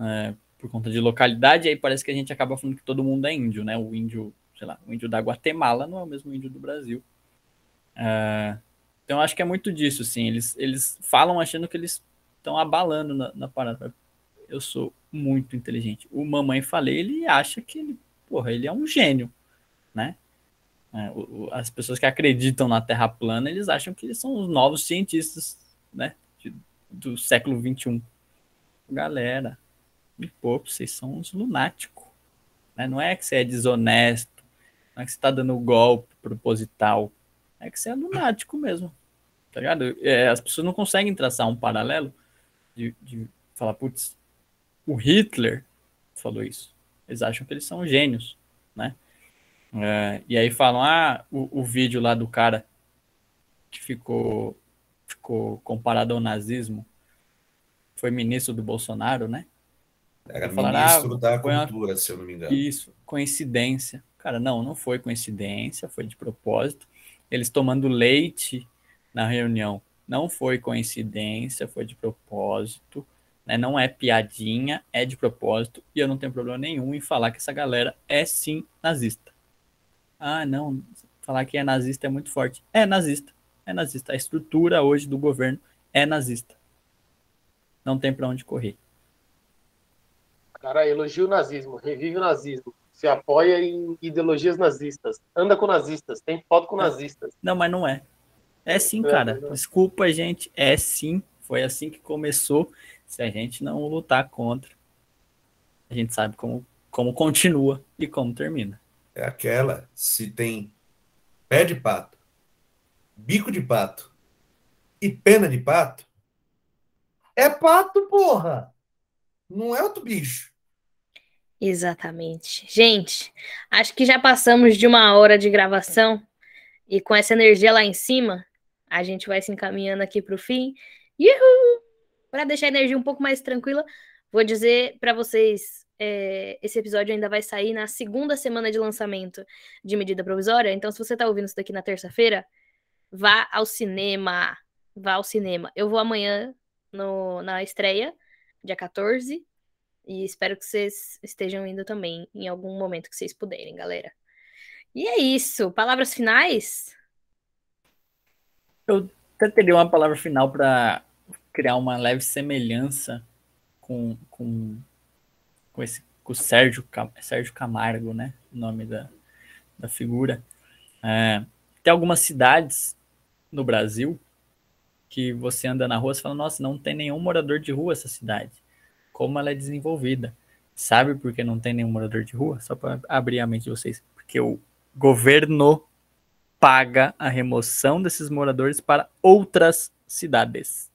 é, por conta de localidade, aí parece que a gente acaba falando que todo mundo é índio, né? O índio sei lá, o índio da Guatemala não é o mesmo índio do Brasil. Uh, então acho que é muito disso, assim. Eles, eles falam achando que eles estão abalando na, na, parada. Eu sou muito inteligente. O Mamãe Falei, ele acha que ele, porra, ele é um gênio, né? É, as pessoas que acreditam na Terra plana, eles acham que eles são os novos cientistas, né? Do século 21. Galera, me pouco, vocês são uns lunáticos. Né? Não é que você é desonesto, não é que você tá dando golpe proposital. É que você é lunático mesmo. Tá ligado? É, as pessoas não conseguem traçar um paralelo de, de falar, putz, o Hitler falou isso. Eles acham que eles são gênios, né? É, e aí falam, ah, o, o, vídeo lá do cara que ficou, ficou comparado ao nazismo foi ministro do Bolsonaro, né? Era falaram, ministro ah, da cultura, uma... se eu não me engano. Isso, coincidência. Cara, não, não foi coincidência, foi de propósito. Eles tomando leite na reunião, não foi coincidência, foi de propósito. Né? Não é piadinha, é de propósito. E eu não tenho problema nenhum em falar que essa galera é sim nazista. Ah, não, falar que é nazista é muito forte. É nazista, é nazista. A estrutura hoje do governo é nazista. Não tem para onde correr. Cara, elogia o nazismo, revive o nazismo se apoia em ideologias nazistas, anda com nazistas, tem foto com nazistas. Não, mas não é. É sim, é, cara. Desculpa, gente. É sim. Foi assim que começou. Se a gente não lutar contra, a gente sabe como, como continua e como termina. É aquela, se tem pé de pato, bico de pato e pena de pato, é pato, porra! Não é outro bicho. Exatamente. Gente, acho que já passamos de uma hora de gravação e com essa energia lá em cima, a gente vai se encaminhando aqui para o fim. Para deixar a energia um pouco mais tranquila, vou dizer para vocês é, esse episódio ainda vai sair na segunda semana de lançamento de medida provisória. Então, se você tá ouvindo isso daqui na terça-feira, vá ao cinema. Vá ao cinema. Eu vou amanhã no, na estreia, dia 14. E espero que vocês estejam indo também em algum momento que vocês puderem, galera. E é isso. Palavras finais? Eu até teria uma palavra final para criar uma leve semelhança com, com, com esse com o Sérgio, Sérgio Camargo, né? O nome da, da figura. É, tem algumas cidades no Brasil que você anda na rua e fala, nossa, não tem nenhum morador de rua essa cidade. Como ela é desenvolvida. Sabe por que não tem nenhum morador de rua? Só para abrir a mente de vocês. Porque o governo paga a remoção desses moradores para outras cidades.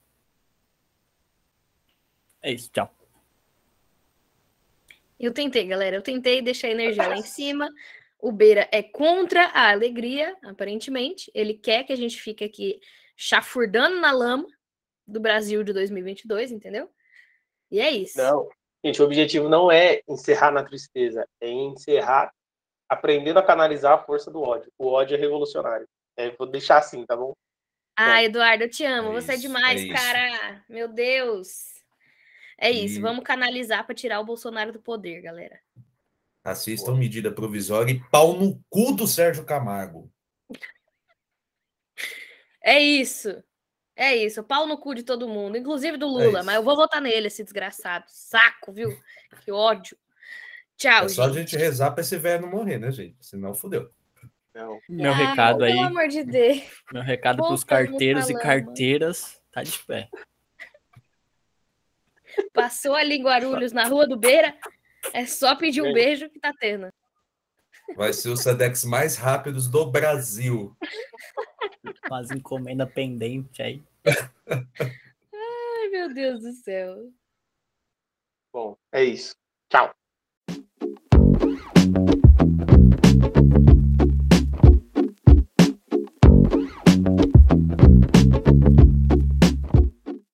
É isso, tchau. Eu tentei, galera. Eu tentei deixar a energia lá em cima. O Beira é contra a alegria, aparentemente. Ele quer que a gente fique aqui chafurdando na lama do Brasil de 2022, entendeu? E é isso. Não, gente, o objetivo não é encerrar na tristeza, é encerrar aprendendo a canalizar a força do ódio. O ódio é revolucionário. É, vou deixar assim, tá bom? Ah, Eduardo, eu te amo. É Você é demais, é cara. Meu Deus. É isso, e... vamos canalizar para tirar o Bolsonaro do poder, galera. Assistam Pô. medida provisória e pau no cu do Sérgio Camargo. É isso. É isso, pau no cu de todo mundo, inclusive do é Lula, é mas eu vou votar nele, esse desgraçado. Saco, viu? Que ódio. Tchau, É só gente. a gente rezar para esse velho não morrer, né, gente? Senão fodeu. Não. Meu ah, recado aí. Pelo amor de Deus. Meu recado para os carteiros e carteiras tá de pé. Passou ali em Guarulhos, na Rua do Beira, é só pedir um beijo que tá tendo. Vai ser os SEDEX mais rápidos do Brasil. Faz encomenda pendente aí. Ai, meu Deus do céu. Bom, é isso. Tchau.